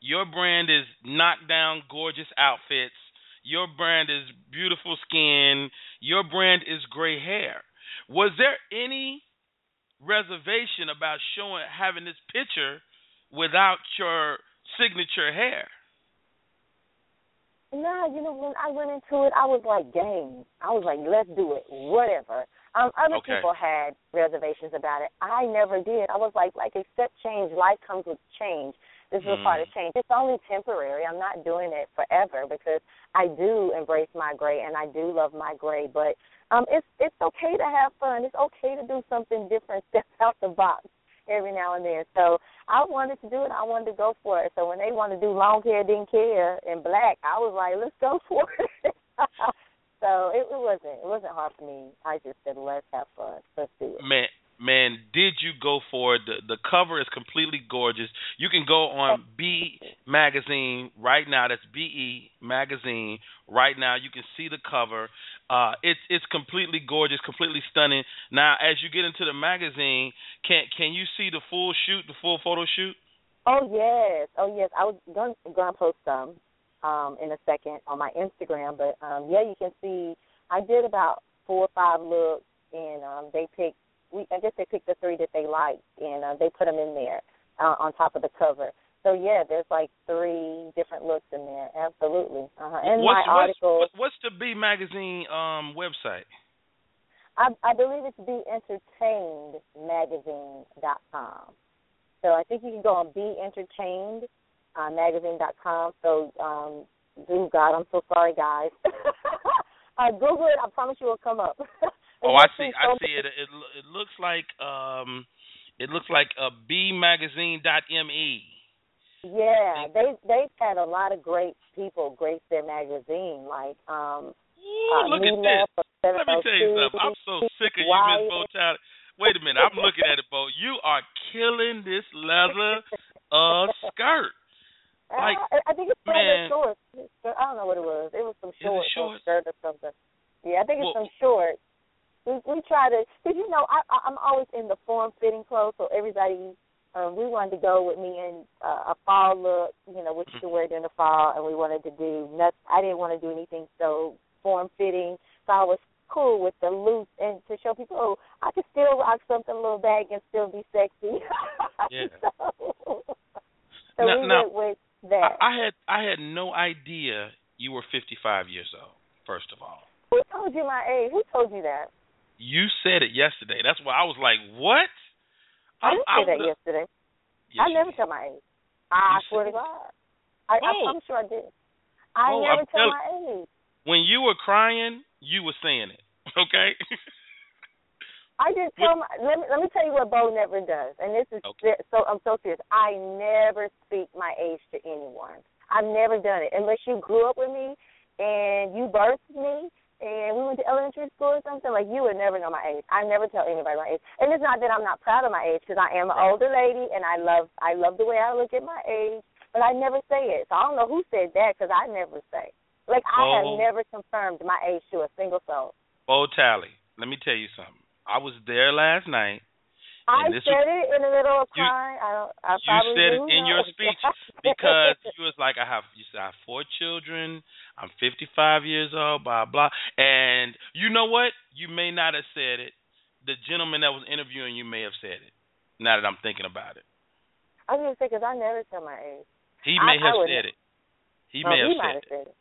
Your brand is knockdown, gorgeous outfits. Your brand is beautiful skin. Your brand is gray hair. Was there any reservation about showing having this picture without your signature hair? No, you know, when I went into it, I was like, game. I was like, let's do it, whatever. Um, other Okay. people had reservations about it. I never did. I was like, like accept change. Life comes with change. This is a part of change. It's only temporary. I'm not doing it forever because I do embrace my gray and I do love my gray. But um, it's it's okay to have fun. It's okay to do something different, step out the box every now and then. So I wanted to do it. I wanted to go for it. So when they wanted to do long hair, didn't care, and black, I was like, let's go for it. so it, it wasn't it wasn't hard for me. I just said, let's have fun. Let's do it. Man, man, did you go for it? The, the cover is completely gorgeous. You can go on B magazine right now. That's B E magazine right now. You can see the cover. Uh, it's it's completely gorgeous, completely stunning. Now, as you get into the magazine, can can you see the full shoot, the full photo shoot? Oh yes, oh yes. I was going going to post some um, in a second on my Instagram, but um, yeah, you can see I did about four or five looks, and um, they picked. We I guess they picked the three that they liked, and uh, they put them in there uh, on top of the cover. So yeah, there's like three different looks in there. Absolutely. Uh-huh. And what's, my article. What's, what's the B magazine um website? I, I believe it's beentertainedmagazine.com. So I think you can go on beentertained uh, So, um, oh God, I'm so sorry, guys. uh, Google it. I promise you, it'll come up. Oh, I see. I see it. It it looks like um, it looks like a B magazine dot me. Yeah, they they've had a lot of great people grace their magazine, like um. Ooh, uh, look at this. Let me tell you something. I'm so sick of you, Miss Bochild. Wait a minute. I'm looking at it, Bo. You are killing this leather uh skirt. Like, I, I think it's from man. shorts. I don't know what it was. It was some shorts, or skirt or something. Yeah, I think it's Well- some shorts. We we try to, cause you know I, I I'm always in the form fitting clothes, so everybody. Um, we wanted to go with me in uh, a fall look, you know, what you wear during the fall, and we wanted to do. Not, I didn't want to do anything so form fitting, so I was cool with the loose and to show people, oh, I can still rock something a little baggy and still be sexy. Yeah. so so Now- we now, went with that. I, I had I had no idea you were 55 years old. First of all, Who told you my age? Who told you that? you said it yesterday. That's why I was like, what? I didn't say that yesterday. Yes, I never did. tell my age. I You swear to. God. I, I. I'm sure I did. I Oh, never I'm tell my age. When you were crying, you were saying it. Okay. I just tell my. Let me let me tell you what Bo never does, and this is Okay. so. I'm so serious. I never speak my age to anyone. I've never done it unless you grew up with me and you birthed me and we went to elementary school or something. Like you would never know my age. I never tell anybody my age, and it's not that I'm not proud of my age because I am an older lady and I love I love the way I look at my age, but I never say it. So I don't know who said that because I never say. Like I Oh. have never confirmed my age to a single soul. Oh, Tally, let me tell you something. I was there last night. I said it in the middle of You- crying. I don't. I you said it in know. your speech because you was like, I have you said I have four children, I'm fifty five years old, blah blah. And you know what? You may not have said it. The gentleman that was interviewing you may have said it. Now that I'm thinking about it. I was gonna say because I never tell my age. He may I have would- said it. He Oh, may have he said it. have said it.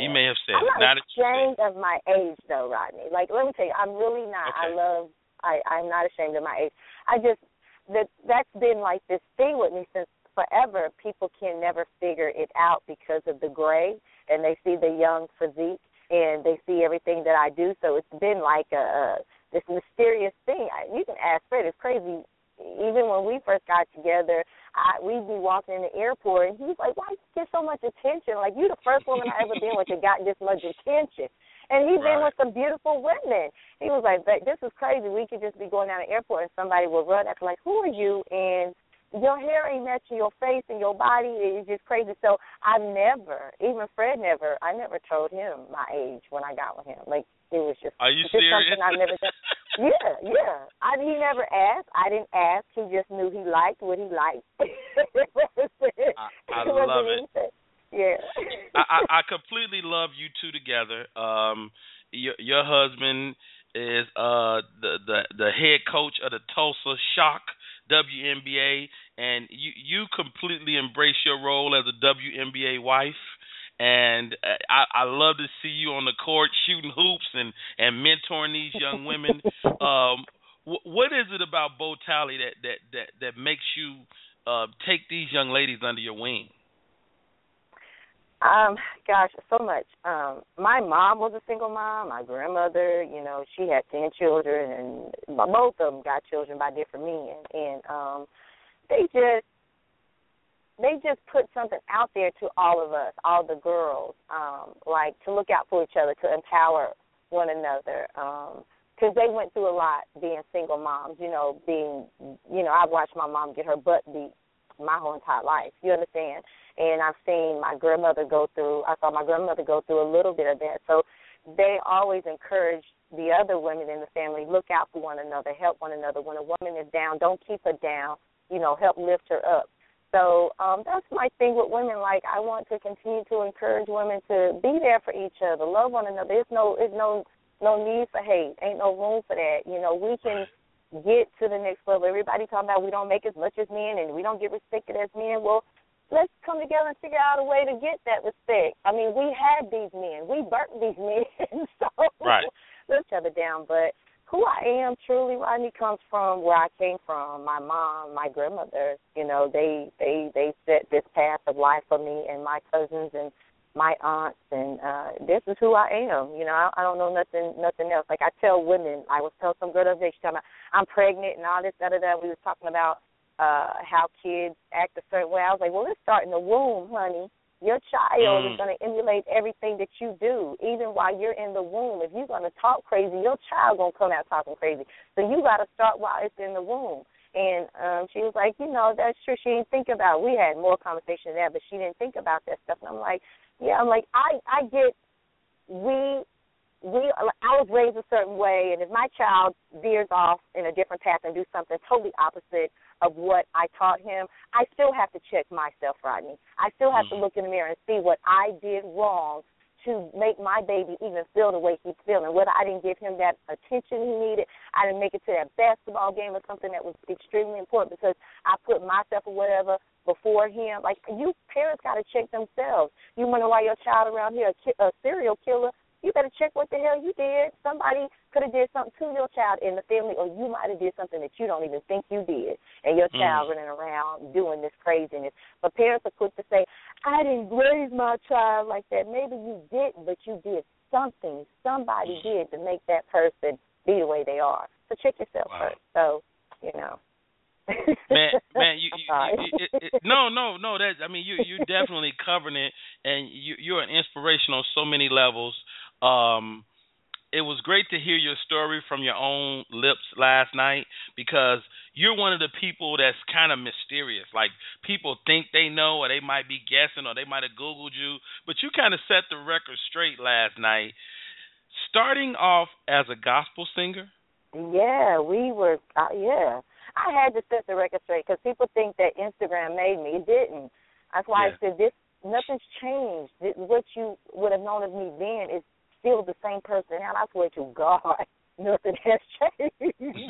He may have said I'm it. not Now that you ashamed of my age though, Rodney. Like let me tell you, I'm really not. I love. I I'm not ashamed of my age. I just that that's been like this thing with me since forever. People can never figure it out because of the gray, and they see the young physique, and they see everything that I do. So it's been like a, a this mysterious thing. I, you can ask Fred. It's crazy. Even when we first got together, I, we'd be walking in the airport, and he's like, "Why you get so much attention? Like you the first woman I ever been with that got this much attention." And he's been with some beautiful women. He was like, "But "This is crazy. We could just be going down the airport, and somebody will run up like, "Who are you?" and your hair ain't matching your face and your body is just crazy. So I never, even Fred never, I never told him my age when I got with him. Like it was just, Are you just serious? something I never done. Yeah, yeah. I he never asked. I didn't ask. He just knew he liked what he liked. I, I love it. anything. Yeah. I, I, I completely love you two together. Um, your your husband is uh the the the head coach of the Tulsa Shock WNBA, and you you completely embrace your role as a WNBA wife, and uh, I, I love to see you on the court shooting hoops and and mentoring these young women. um, wh- what is it about Bo Talley that that that that makes you uh, take these young ladies under your wing? Um, gosh, so much. Um, my mom was a single mom. My grandmother, you know, she had ten children, and both of them got children by different men, and um, they just they just put something out there to all of us, all the girls, um, like to look out for each other, to empower one another. Um, because they went through a lot being single moms, you know, being, you know, I've watched my mom get her butt beat my whole entire life. You understand? And I've seen my grandmother go through. I saw my grandmother go through a little bit of that. So they always encourage the other women in the family look out for one another, help one another. When a woman is down, don't keep her down. You know, help lift her up. So um, that's my thing with women. Like I want to continue to encourage women to be there for each other, love one another. There's no, there's no, no need for hate. Ain't no room for that. You know, we can get to the next level. Everybody talking about we don't make as much as men and we don't get respected as men. Well, let's come together and figure out a way to get that respect. I mean, we had these men, we burnt these men, so right. let each other down. But who I am truly, Rodney, comes from where I came from. My mom, my grandmother, you know, they they they set this path of life for me and my cousins and my aunts, and uh this is who I am. You know, I, I don't know nothing nothing else. Like I tell women, I was telling some girl the other day, she talking about I'm pregnant and all this, da da da. We was talking about uh how kids act a certain way. I was like, well, let's start in the womb, honey. Your child Mm. is going to emulate everything that you do, even while you're in the womb. If you're going to talk crazy, your child going to come out talking crazy. So you got to start while it's in the womb. And um she was like, you know, that's true. She didn't think about. We had more conversation there, but she didn't think about that stuff. And I'm like, yeah, I'm like, I I get we we I was raised a certain way, and if my child veers off in a different path and do something totally opposite of what I taught him, I still have to check myself, Rodney. I still have to look in the mirror and see what I did wrong to make my baby even feel the way he's feeling. Whether I didn't give him that attention he needed, I didn't make it to that basketball game or something that was extremely important because I put myself or whatever before him. Like you parents got to check themselves. You wonder why your child around here a, ki- a serial killer. You better check what the hell you did. Somebody could have did something to your child in the family, or you might have did something that you don't even think you did, and your child Mhm. running around doing this craziness. But parents are quick to say, "I didn't raise my child like that." Maybe you didn't, but you did something. Somebody did to make that person be the way they are. So check yourself Wow. first. So you know. man, man, you, I'm you, you, it, it, no, no, no. That I mean, you you definitely covering it, and you you're an inspiration on so many levels. Um, it was great to hear your story from your own lips last night because you're one of the people that's kind of mysterious. Like people think they know, or they might be guessing, or they might have googled you, but you kind of set the record straight last night. Starting off as a gospel singer. Yeah, we were. Uh, yeah, I had to set the record straight because people think that Instagram made me. It didn't. That's why Yeah. I said this. Nothing's changed. What you would have known of me then is still the same person now. I swear to God, nothing has changed.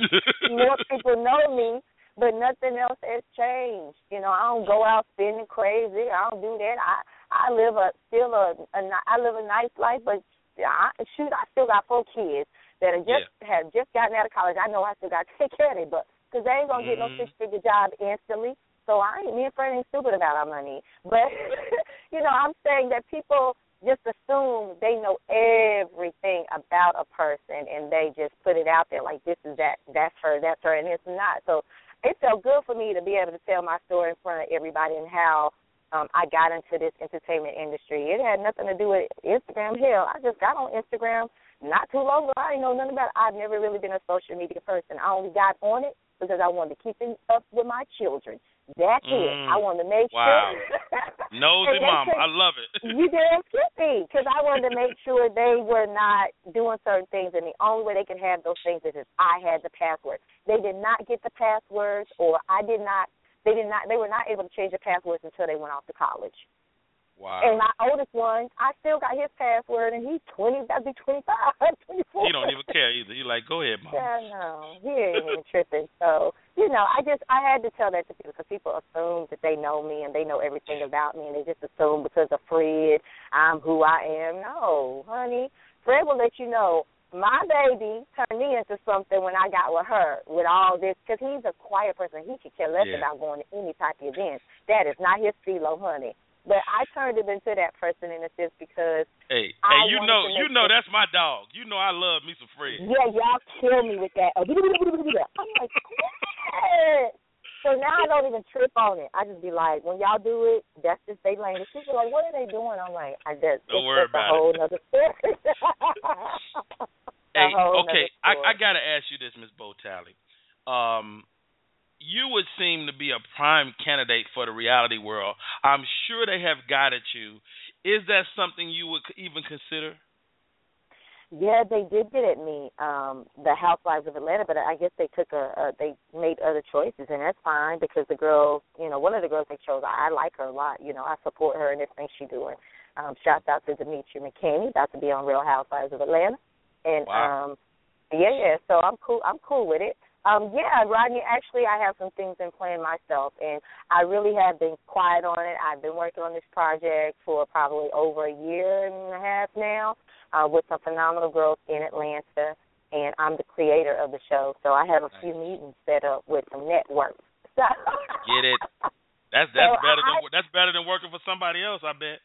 More people know me, but nothing else has changed. You know, I don't go out spending crazy. I don't do that. I I live a still a, a I live a nice life, but I, shoot, I still got four kids that have just have just gotten out of college. I know I still got to take care of them, but because they ain't gonna get no Mhm. six figure job instantly. So I ain't me and Fred ain't stupid about our money. But you know, I'm saying that people just assume they know everything about a person and they just put it out there like this is that that's her, that's her and it's not. So it felt good for me to be able to tell my story in front of everybody and how um I got into this entertainment industry. It had nothing to do with Instagram. Hell, I just got on Instagram not too long ago. I didn't know nothing about it. I've never really been a social media person. I only got on it because I wanted to keep in up with my children. That's it. Mm. I wanted to make Wow. sure. Nosy mama, I love it. you damn skippy, because I wanted to make sure they were not doing certain things, and the only way they could have those things is if I had the password. They did not get the passwords, or I did not. They did not. They were not able to change the passwords until they went off to college. Wow. And my oldest one, I still got his password, and he's 20, that'd be 25, 24. He don't even care either. You're like, go ahead, mom. Yeah, no, he ain't even tripping. So, you know, I just, I had to tell that to people because people assume that they know me and they know everything about me, and they just assume because of Fred, I'm who I am. No, honey. Fred will let you know my baby turned me into something when I got with her with all this because he's a quiet person. He could care less Yeah. about going to any type of event. That is not his stilo, honey. But I turned him into that person in a sense because Hey, I hey, you know, you know that's my dog. You know I love me some Fred. yeah, y'all kill me with that. I'm like, what? So now I don't even trip on it. I just be like, when y'all do it, that's just they language. People are like, what are they doing? I'm like, I just Don't it's worry about a whole it. nother story. Hey, okay. I, I gotta ask you this, Miss Bo Talley. Um, you would seem to be a prime candidate for the reality world. I'm sure they have guided you. Is that something you would even consider? Yeah, they did get at me, um, the Housewives of Atlanta, but I guess they took a, a they made other choices, and that's fine because the girl, you know, one of the girls they chose, I, I like her a lot. You know, I support her and everything she's doing. Um, shouts out to Demetria McKinney, about to be on Real Housewives of Atlanta, and Wow. um, yeah, yeah. So I'm cool. I'm cool with it. Um, yeah, Rodney. Actually, I have some things in plan myself, and I really have been quiet on it. I've been working on this project for probably over a year and a half now, uh, with some phenomenal girls in Atlanta, and I'm the creator of the show. So I have a few meetings set up with some networks. So, Get it? That's that's So better I- than that's better than working for somebody else. I bet.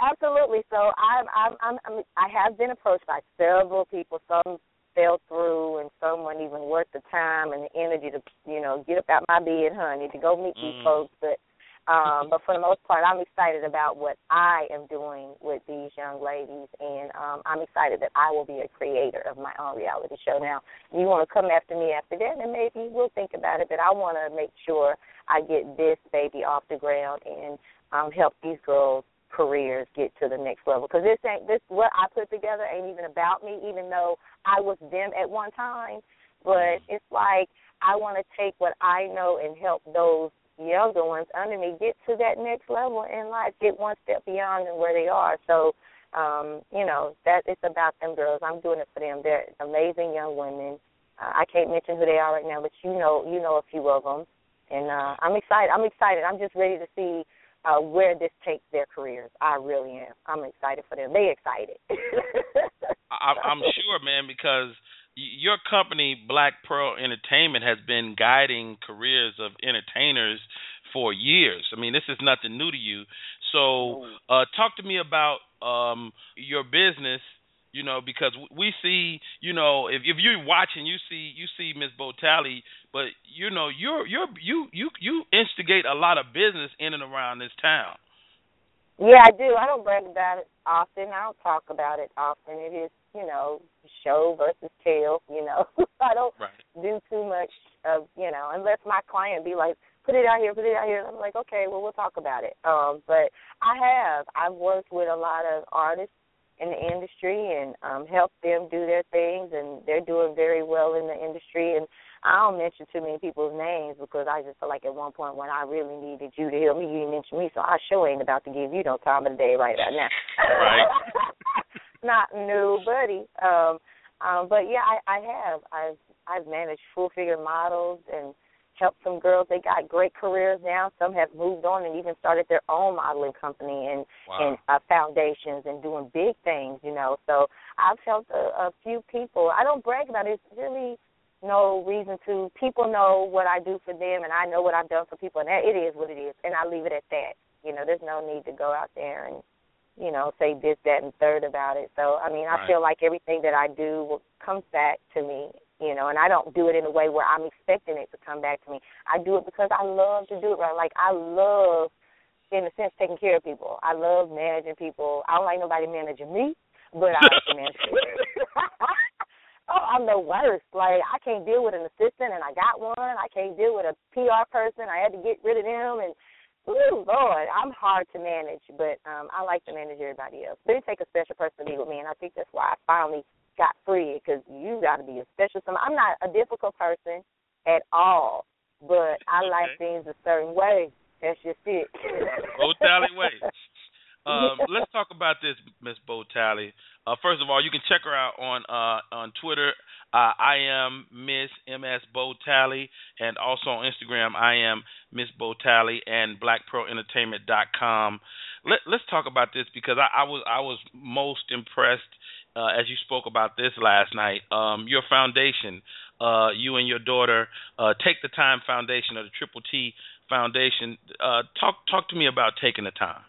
Absolutely. So I'm, I'm, I'm, I have been approached by several people. Some fell through, and some weren't even worth the time and the energy to, you know, get up out my bed, honey, to go meet these Mm. folks. But, um, but for the most part, I'm excited about what I am doing with these young ladies, and um, I'm excited that I will be a creator of my own reality show. Now, you want to come after me after that, and maybe we'll think about it. But I want to make sure I get this baby off the ground and um, help these girls careers get to the next level. Because this ain't this what I put together ain't even about me even though I was them at one time. But it's like I want to take what I know and help those younger ones under me get to that next level in life get one step beyond than where they are. So um you know that it's about them girls. I'm doing it for them. They're amazing young women. Uh, I can't mention who they are right now but you know you know a few of them and uh I'm excited I'm excited. I'm just ready to see uh, where this takes their careers. I really am. I'm excited for them. They excited. I, I'm sure, man, because your company, Blaq Pearl Entertainment, has been guiding careers of entertainers for years. I mean, this is nothing new to you. So, uh, talk to me about um, your business. You know, because we see, you know, if if you're watching, you see you see Miss Bo Talley, but you know, you're you're you you you instigate a lot of business in and around this town. yeah, I do. I don't brag about it often. I don't talk about it often. It is, you know, show versus tell. You know, I don't Right. do too much of, you know, unless my client be like, put it out here, put it out here. I'm like, okay, well, we'll talk about it. Um, but I have. I've worked with a lot of artists in the industry and um helped them do their things and they're doing very well in the industry and I don't mention too many people's names because I just feel like at one point when I really needed you to help me, you didn't mention me, so I sure ain't about to give you no time of the day right about now. Right. Not nobody. Um um but yeah, I, I have. I've I've managed full figure models and helped some girls. They got great careers now. Some have moved on and even started their own modeling company and Wow. and uh, foundations and doing big things. You know, so I've helped a, a few people. I don't brag about it. It's really no reason to. People know what I do for them, and I know what I've done for people, and that it is what it is, and I leave it at that. You know, there's no need to go out there and you know say this, that, and third about it. So I mean, I Right. feel like everything that I do will, comes back to me. You know, and I don't do it in a way where I'm expecting it to come back to me. I do it because I love to do it right. Like I love, in a sense, taking care of people. I love managing people. I don't like nobody managing me, but I like to manage people. oh, I'm the worst. Like I can't deal with an assistant, and I got one. I can't deal with a PR person. I had to get rid of them, and ooh, Lord, I'm hard to manage. But um, I like to manage everybody else. But it takes a special person to be with me, and I think that's why I finally got free because you got to be a special. Some I'm not a difficult person at all, but I like things a certain way. That's just it. Way. Uh, let's talk about this, Miss Bo Talley. Uh, first of all, you can check her out on uh, on Twitter. Uh, I am Miss MS Bo Talley, and also on Instagram, I am Miss Bo Talley and BlaqPearlEntertainment.com. Let, let's talk about this because I, I was I was most impressed uh, as you spoke about this last night. Um, your foundation, uh, you and your daughter, uh, Take the Time Foundation or the Triple T Foundation. Uh, talk talk to me about taking the time.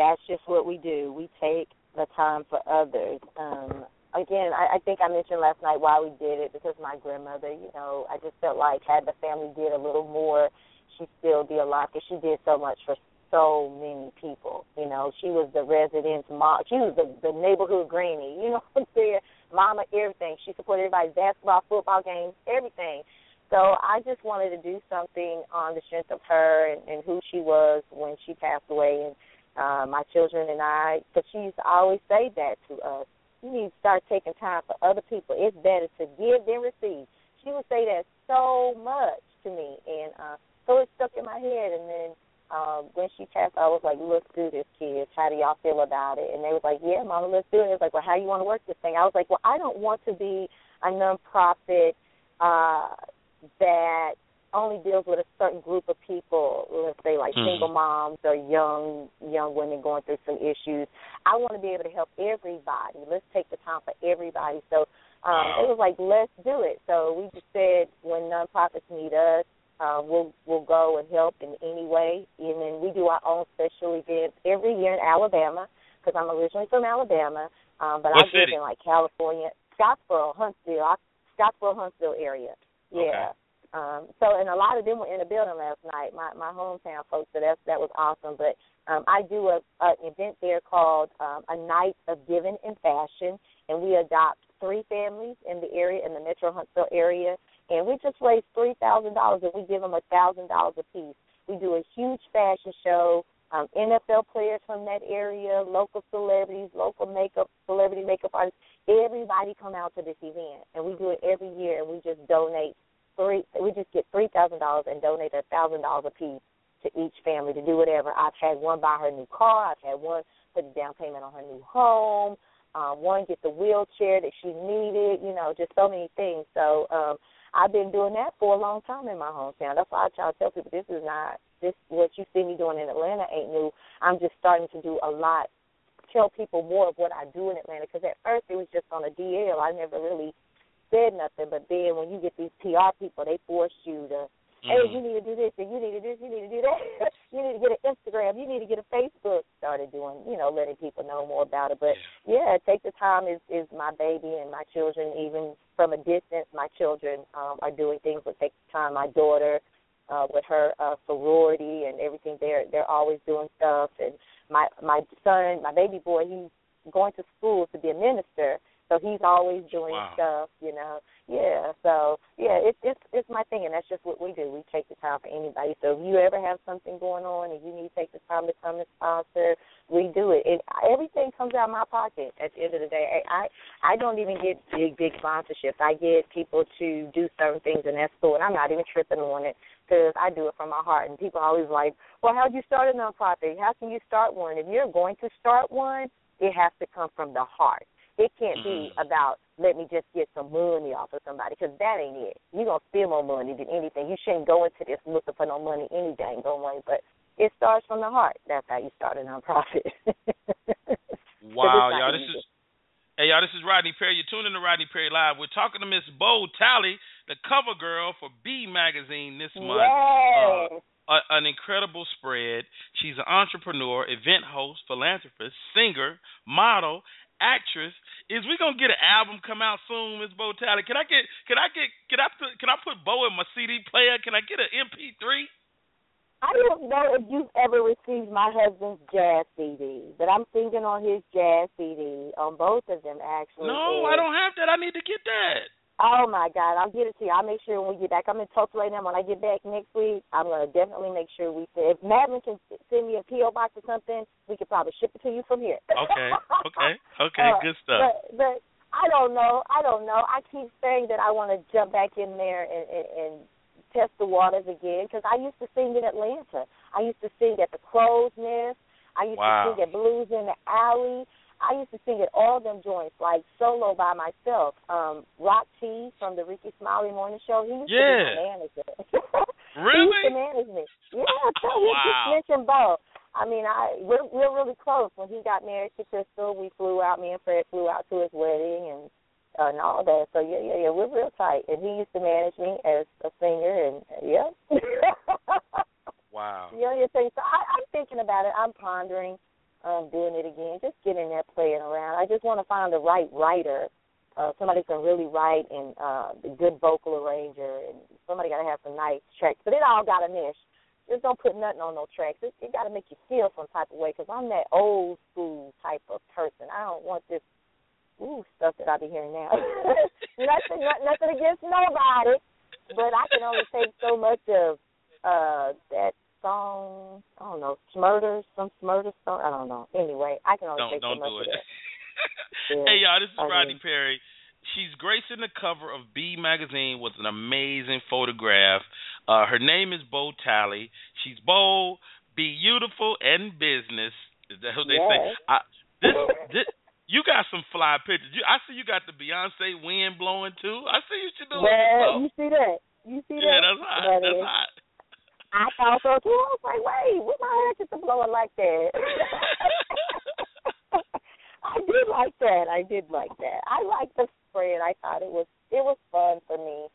That's just what we do. We take the time for others. Um, again, I, I think I mentioned last night why we did it because my grandmother, you know, I just felt like had the family did a little more, she'd still be alive because she did so much for so many people. You know, she was the residence mom. She was the the neighborhood granny. You know what I'm saying? Mama, everything. She supported everybody's basketball, football games, everything. So I just wanted to do something on the strength of her and, and who she was when she passed away, and uh, my children and I. Because she used to always say that to us. You need to start taking time for other people. It's better to give than receive. She would say that so much to me, and uh, so it stuck in my head. And then um, when she passed, I was like, "Let's do this, kids. How do y'all feel about it?" And they was like, "Yeah, Mama, let's do it." It was like, "Well, how you want to work this thing?" I was like, "Well, I don't want to be a nonprofit uh, that only deals with a certain group of people. Let's say like Mhm. single moms or young young women going through some issues. I want to be able to help everybody. Let's take the time for everybody." So um, it was like, "Let's do it." So we just said, when nonprofits need us, uh, we'll we'll go and help in any way. And then we do our own special events every year in Alabama because I'm originally from Alabama, um, but What I live city? in like California, Scottsboro, Huntsville, I, Scottsboro, Huntsville area. Yeah. Um, so and a lot of them were in the building last night. My my hometown folks. So that that was awesome. But um, I do a, a an event there called um, a night of giving and fashion, and we adopt three families in the area in the Metro Huntsville area, and we just raise three thousand dollars and we give them a thousand dollars a piece. We do a huge fashion show. Um, NFL players from that area, local celebrities, local makeup celebrity makeup artists, everybody come out to this event, and we do it every year, and we just donate three. We just get three thousand dollars and donate a thousand dollars a piece to each family to do whatever. I've had one buy her new car. I've had one put a down payment on her new home. Um, one get the wheelchair that she needed. You know, just so many things. So um, I've been doing that for a long time in my hometown. That's why I try to tell people this is not this what you see me doing in Atlanta ain't new. I'm just starting to do a lot. Tell people more of what I do in Atlanta because at first it was just on a DL. I never really said nothing, but then when you get these PR people, they force you to, hey, Mhm. you need to do this, and you need to do this, you need to do that. you need to get an Instagram, you need to get a Facebook. Started doing, you know, letting people know more about it. But yeah, take the time is is my baby and my children. Even from a distance, my children um, are doing things with take the time. My daughter. Uh, with her uh, sorority and everything, they're they're always doing stuff. And my my son, my baby boy, he's going to school to be a minister, so he's always doing Wow. stuff, you know. Yeah, so yeah, it's it's it's my thing, and that's just what we do. We take the time for anybody. So if you ever have something going on and you need to take the time to come and sponsor, we do it. It everything comes out of my pocket. At the end of the day, I I, I don't even get big big sponsorships. I get people to do certain things, and that's cool. And I'm not even tripping on it because I do it from my heart. And people are always like, "Well, how'd you start a nonprofit? How can you start one? If you're going to start one, it has to come from the heart. It can't be about let me just get some money off of somebody because that ain't it. You're gonna spend more money than anything. You shouldn't go into this looking for no money any dang go way. But it starts from the heart. That's how you start a nonprofit. Wow, y'all, this is hey y'all, this is Rodney Perry. You're tuning in to Rodney Perry Live. We're talking to Miss Bo Talley, the cover girl for B Magazine this month. Yes. Uh, an incredible spread. She's an entrepreneur, event host, philanthropist, singer, model, actress. Is we gonna get an album come out soon, Miss Bo Talley? Can I get? Can I get? Can I put? Can I put Bo in my CD player? Can I get an MP3? I don't know if you've ever received my husband's jazz CD, but I'm singing on his jazz CD on both of them actually. No, I don't have that. I need to get that. Oh my God, I'll get it to you. I'll make sure when we get back. I'm in Tulsa right now. When I get back next week, I'm gonna definitely make sure we. If Madeline can send me a PO box or something, we could probably ship it to you from here. Okay, okay, okay. Uh, Good stuff. But, but I don't know. I don't know. I keep saying that I want to jump back in there and, and, and test the waters again because I used to sing in Atlanta. I used to sing at the Crow's Nest. I used Wow. to sing at Blues in the Alley. I used to sing at all them joints, like solo by myself. Um, Rock T from the Rickey Smiley Morning Show. He used Yeah. to be my manager. he used to manage me. Yeah, so he Wow. just mentioned Bo. I mean, I we're we're really close. When he got married to Crystal, we flew out. Me and Fred flew out to his wedding and and all that. So yeah, yeah, yeah, we're real tight. And he used to manage me as a singer, and yeah. Wow. Yeah, yeah. So so I, I'm thinking about it. I'm pondering um, doing it again. Just getting there, playing around. I just want to find the right writer, uh, somebody can really write and uh, a good vocal arranger, and somebody got to have some nice tracks. But it all got a niche. Just don't put nothing on no tracks. It, it got to make you feel some type of way. Because I'm that old school type of person. I don't want this ooh stuff that I be hearing now. nothing, not, nothing against nobody, but I can only take so much of uh that song. I don't know, Smurder, some Smurder song. I don't know. Anyway, I can only Don't don't so do it. that. Yeah, hey y'all, this is I Rodney mean- Perry. She's gracing the cover of B magazine with an amazing photograph. Uh, her name is Bo Talley. She's bold, beautiful, and business. That's what they say. I, this, this, you got some fly pictures. You, I see you got the Beyonce wind blowing too. I see you should do Well, it. you see that? You see Yeah, that? that's hot. That That's is- hot. I thought so too. I was like, wait, what my hair to blowing like that? I did like that. I did like that. I liked the spread. I thought it was it was fun for me.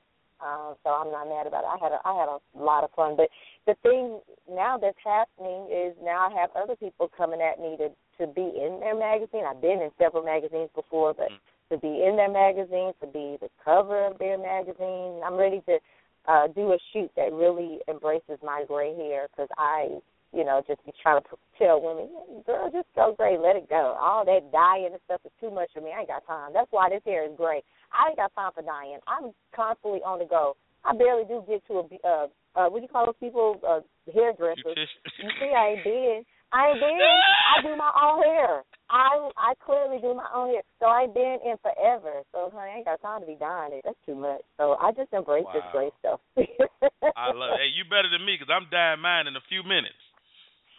Um, so I'm not mad about it. I had a, I had a lot of fun. But the thing now that's happening is now I have other people coming at me to to be in their magazine. I've been in several magazines before, but to be in their magazine, to be the cover of their magazine, I'm ready to uh do a shoot that really embraces my gray hair because I, you know, just be trying to tell women, girl, just go gray, let it go. All that dyeing and stuff is too much for me. I ain't got time. That's why this hair is gray. I ain't got time for dyeing. I'm constantly on the go. I barely do get to a uh uh what do you call those people uh hairdressers. You see, I ain't been. I ain't been. I do my own hair. I I clearly do my own hair. So I ain't been in forever. So honey, I ain't got time to be dying it. That's too much. So I just embrace this Wow. gray stuff. I love. It. Hey, you better than me because I'm dying mine in a few minutes.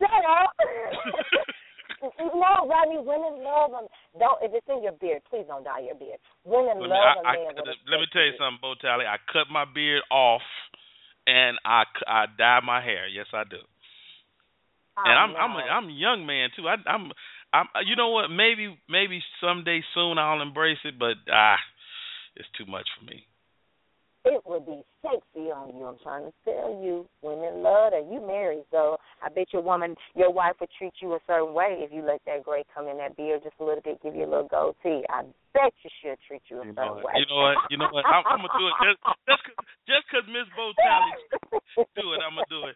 Shut up. no, Rodney, women love them. Don't if it's in your beard, please don't dye your beard. Women Let me, love I, a I, man with let me tell you something, Bo Talley. I cut my beard off, and I I dye my hair. Yes, I do. and oh, I'm I'm a, I'm a young man too. I, I'm I'm you know what? Maybe maybe someday soon I'll embrace it, but ah, it's too much for me. It would be sexy on you. I'm trying to tell you, women love that. You married, so I bet your woman, your wife would treat you a certain way if you let that gray come in that beard just a little bit, give you a little goatee. I bet you she'll treat you a You certain way. you know what? You know what? I'm, I'm gonna do it just just cause, just cause Miss Bo Talley do it. I'm gonna do it.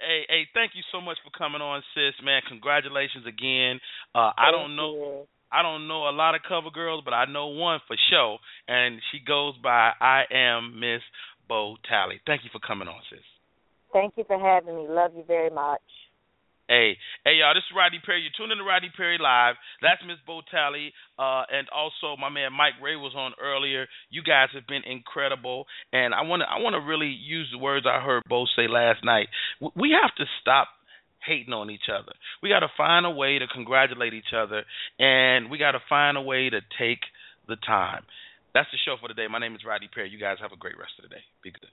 Hey, hey, thank you so much for coming on, sis. Man, congratulations again. Uh, I don't know. I don't know a lot of cover girls, but I know one for sure, and she goes by I am Miss Bo Talley. Thank you for coming on, sis. Thank you for having me. Love you very much. Hey, hey, y'all! This is Rodney Perry. You're tuning in to Rodney Perry Live. That's Miss Bo Talley, uh, and also my man Mike Ray was on earlier. You guys have been incredible, and I want to I want to really use the words I heard Bo say last night. We have to stop hating on each other. We got to find a way to congratulate each other, and we got to find a way to take the time. That's the show for today. My name is Rodney Perry. You guys have a great rest of the day. Be good.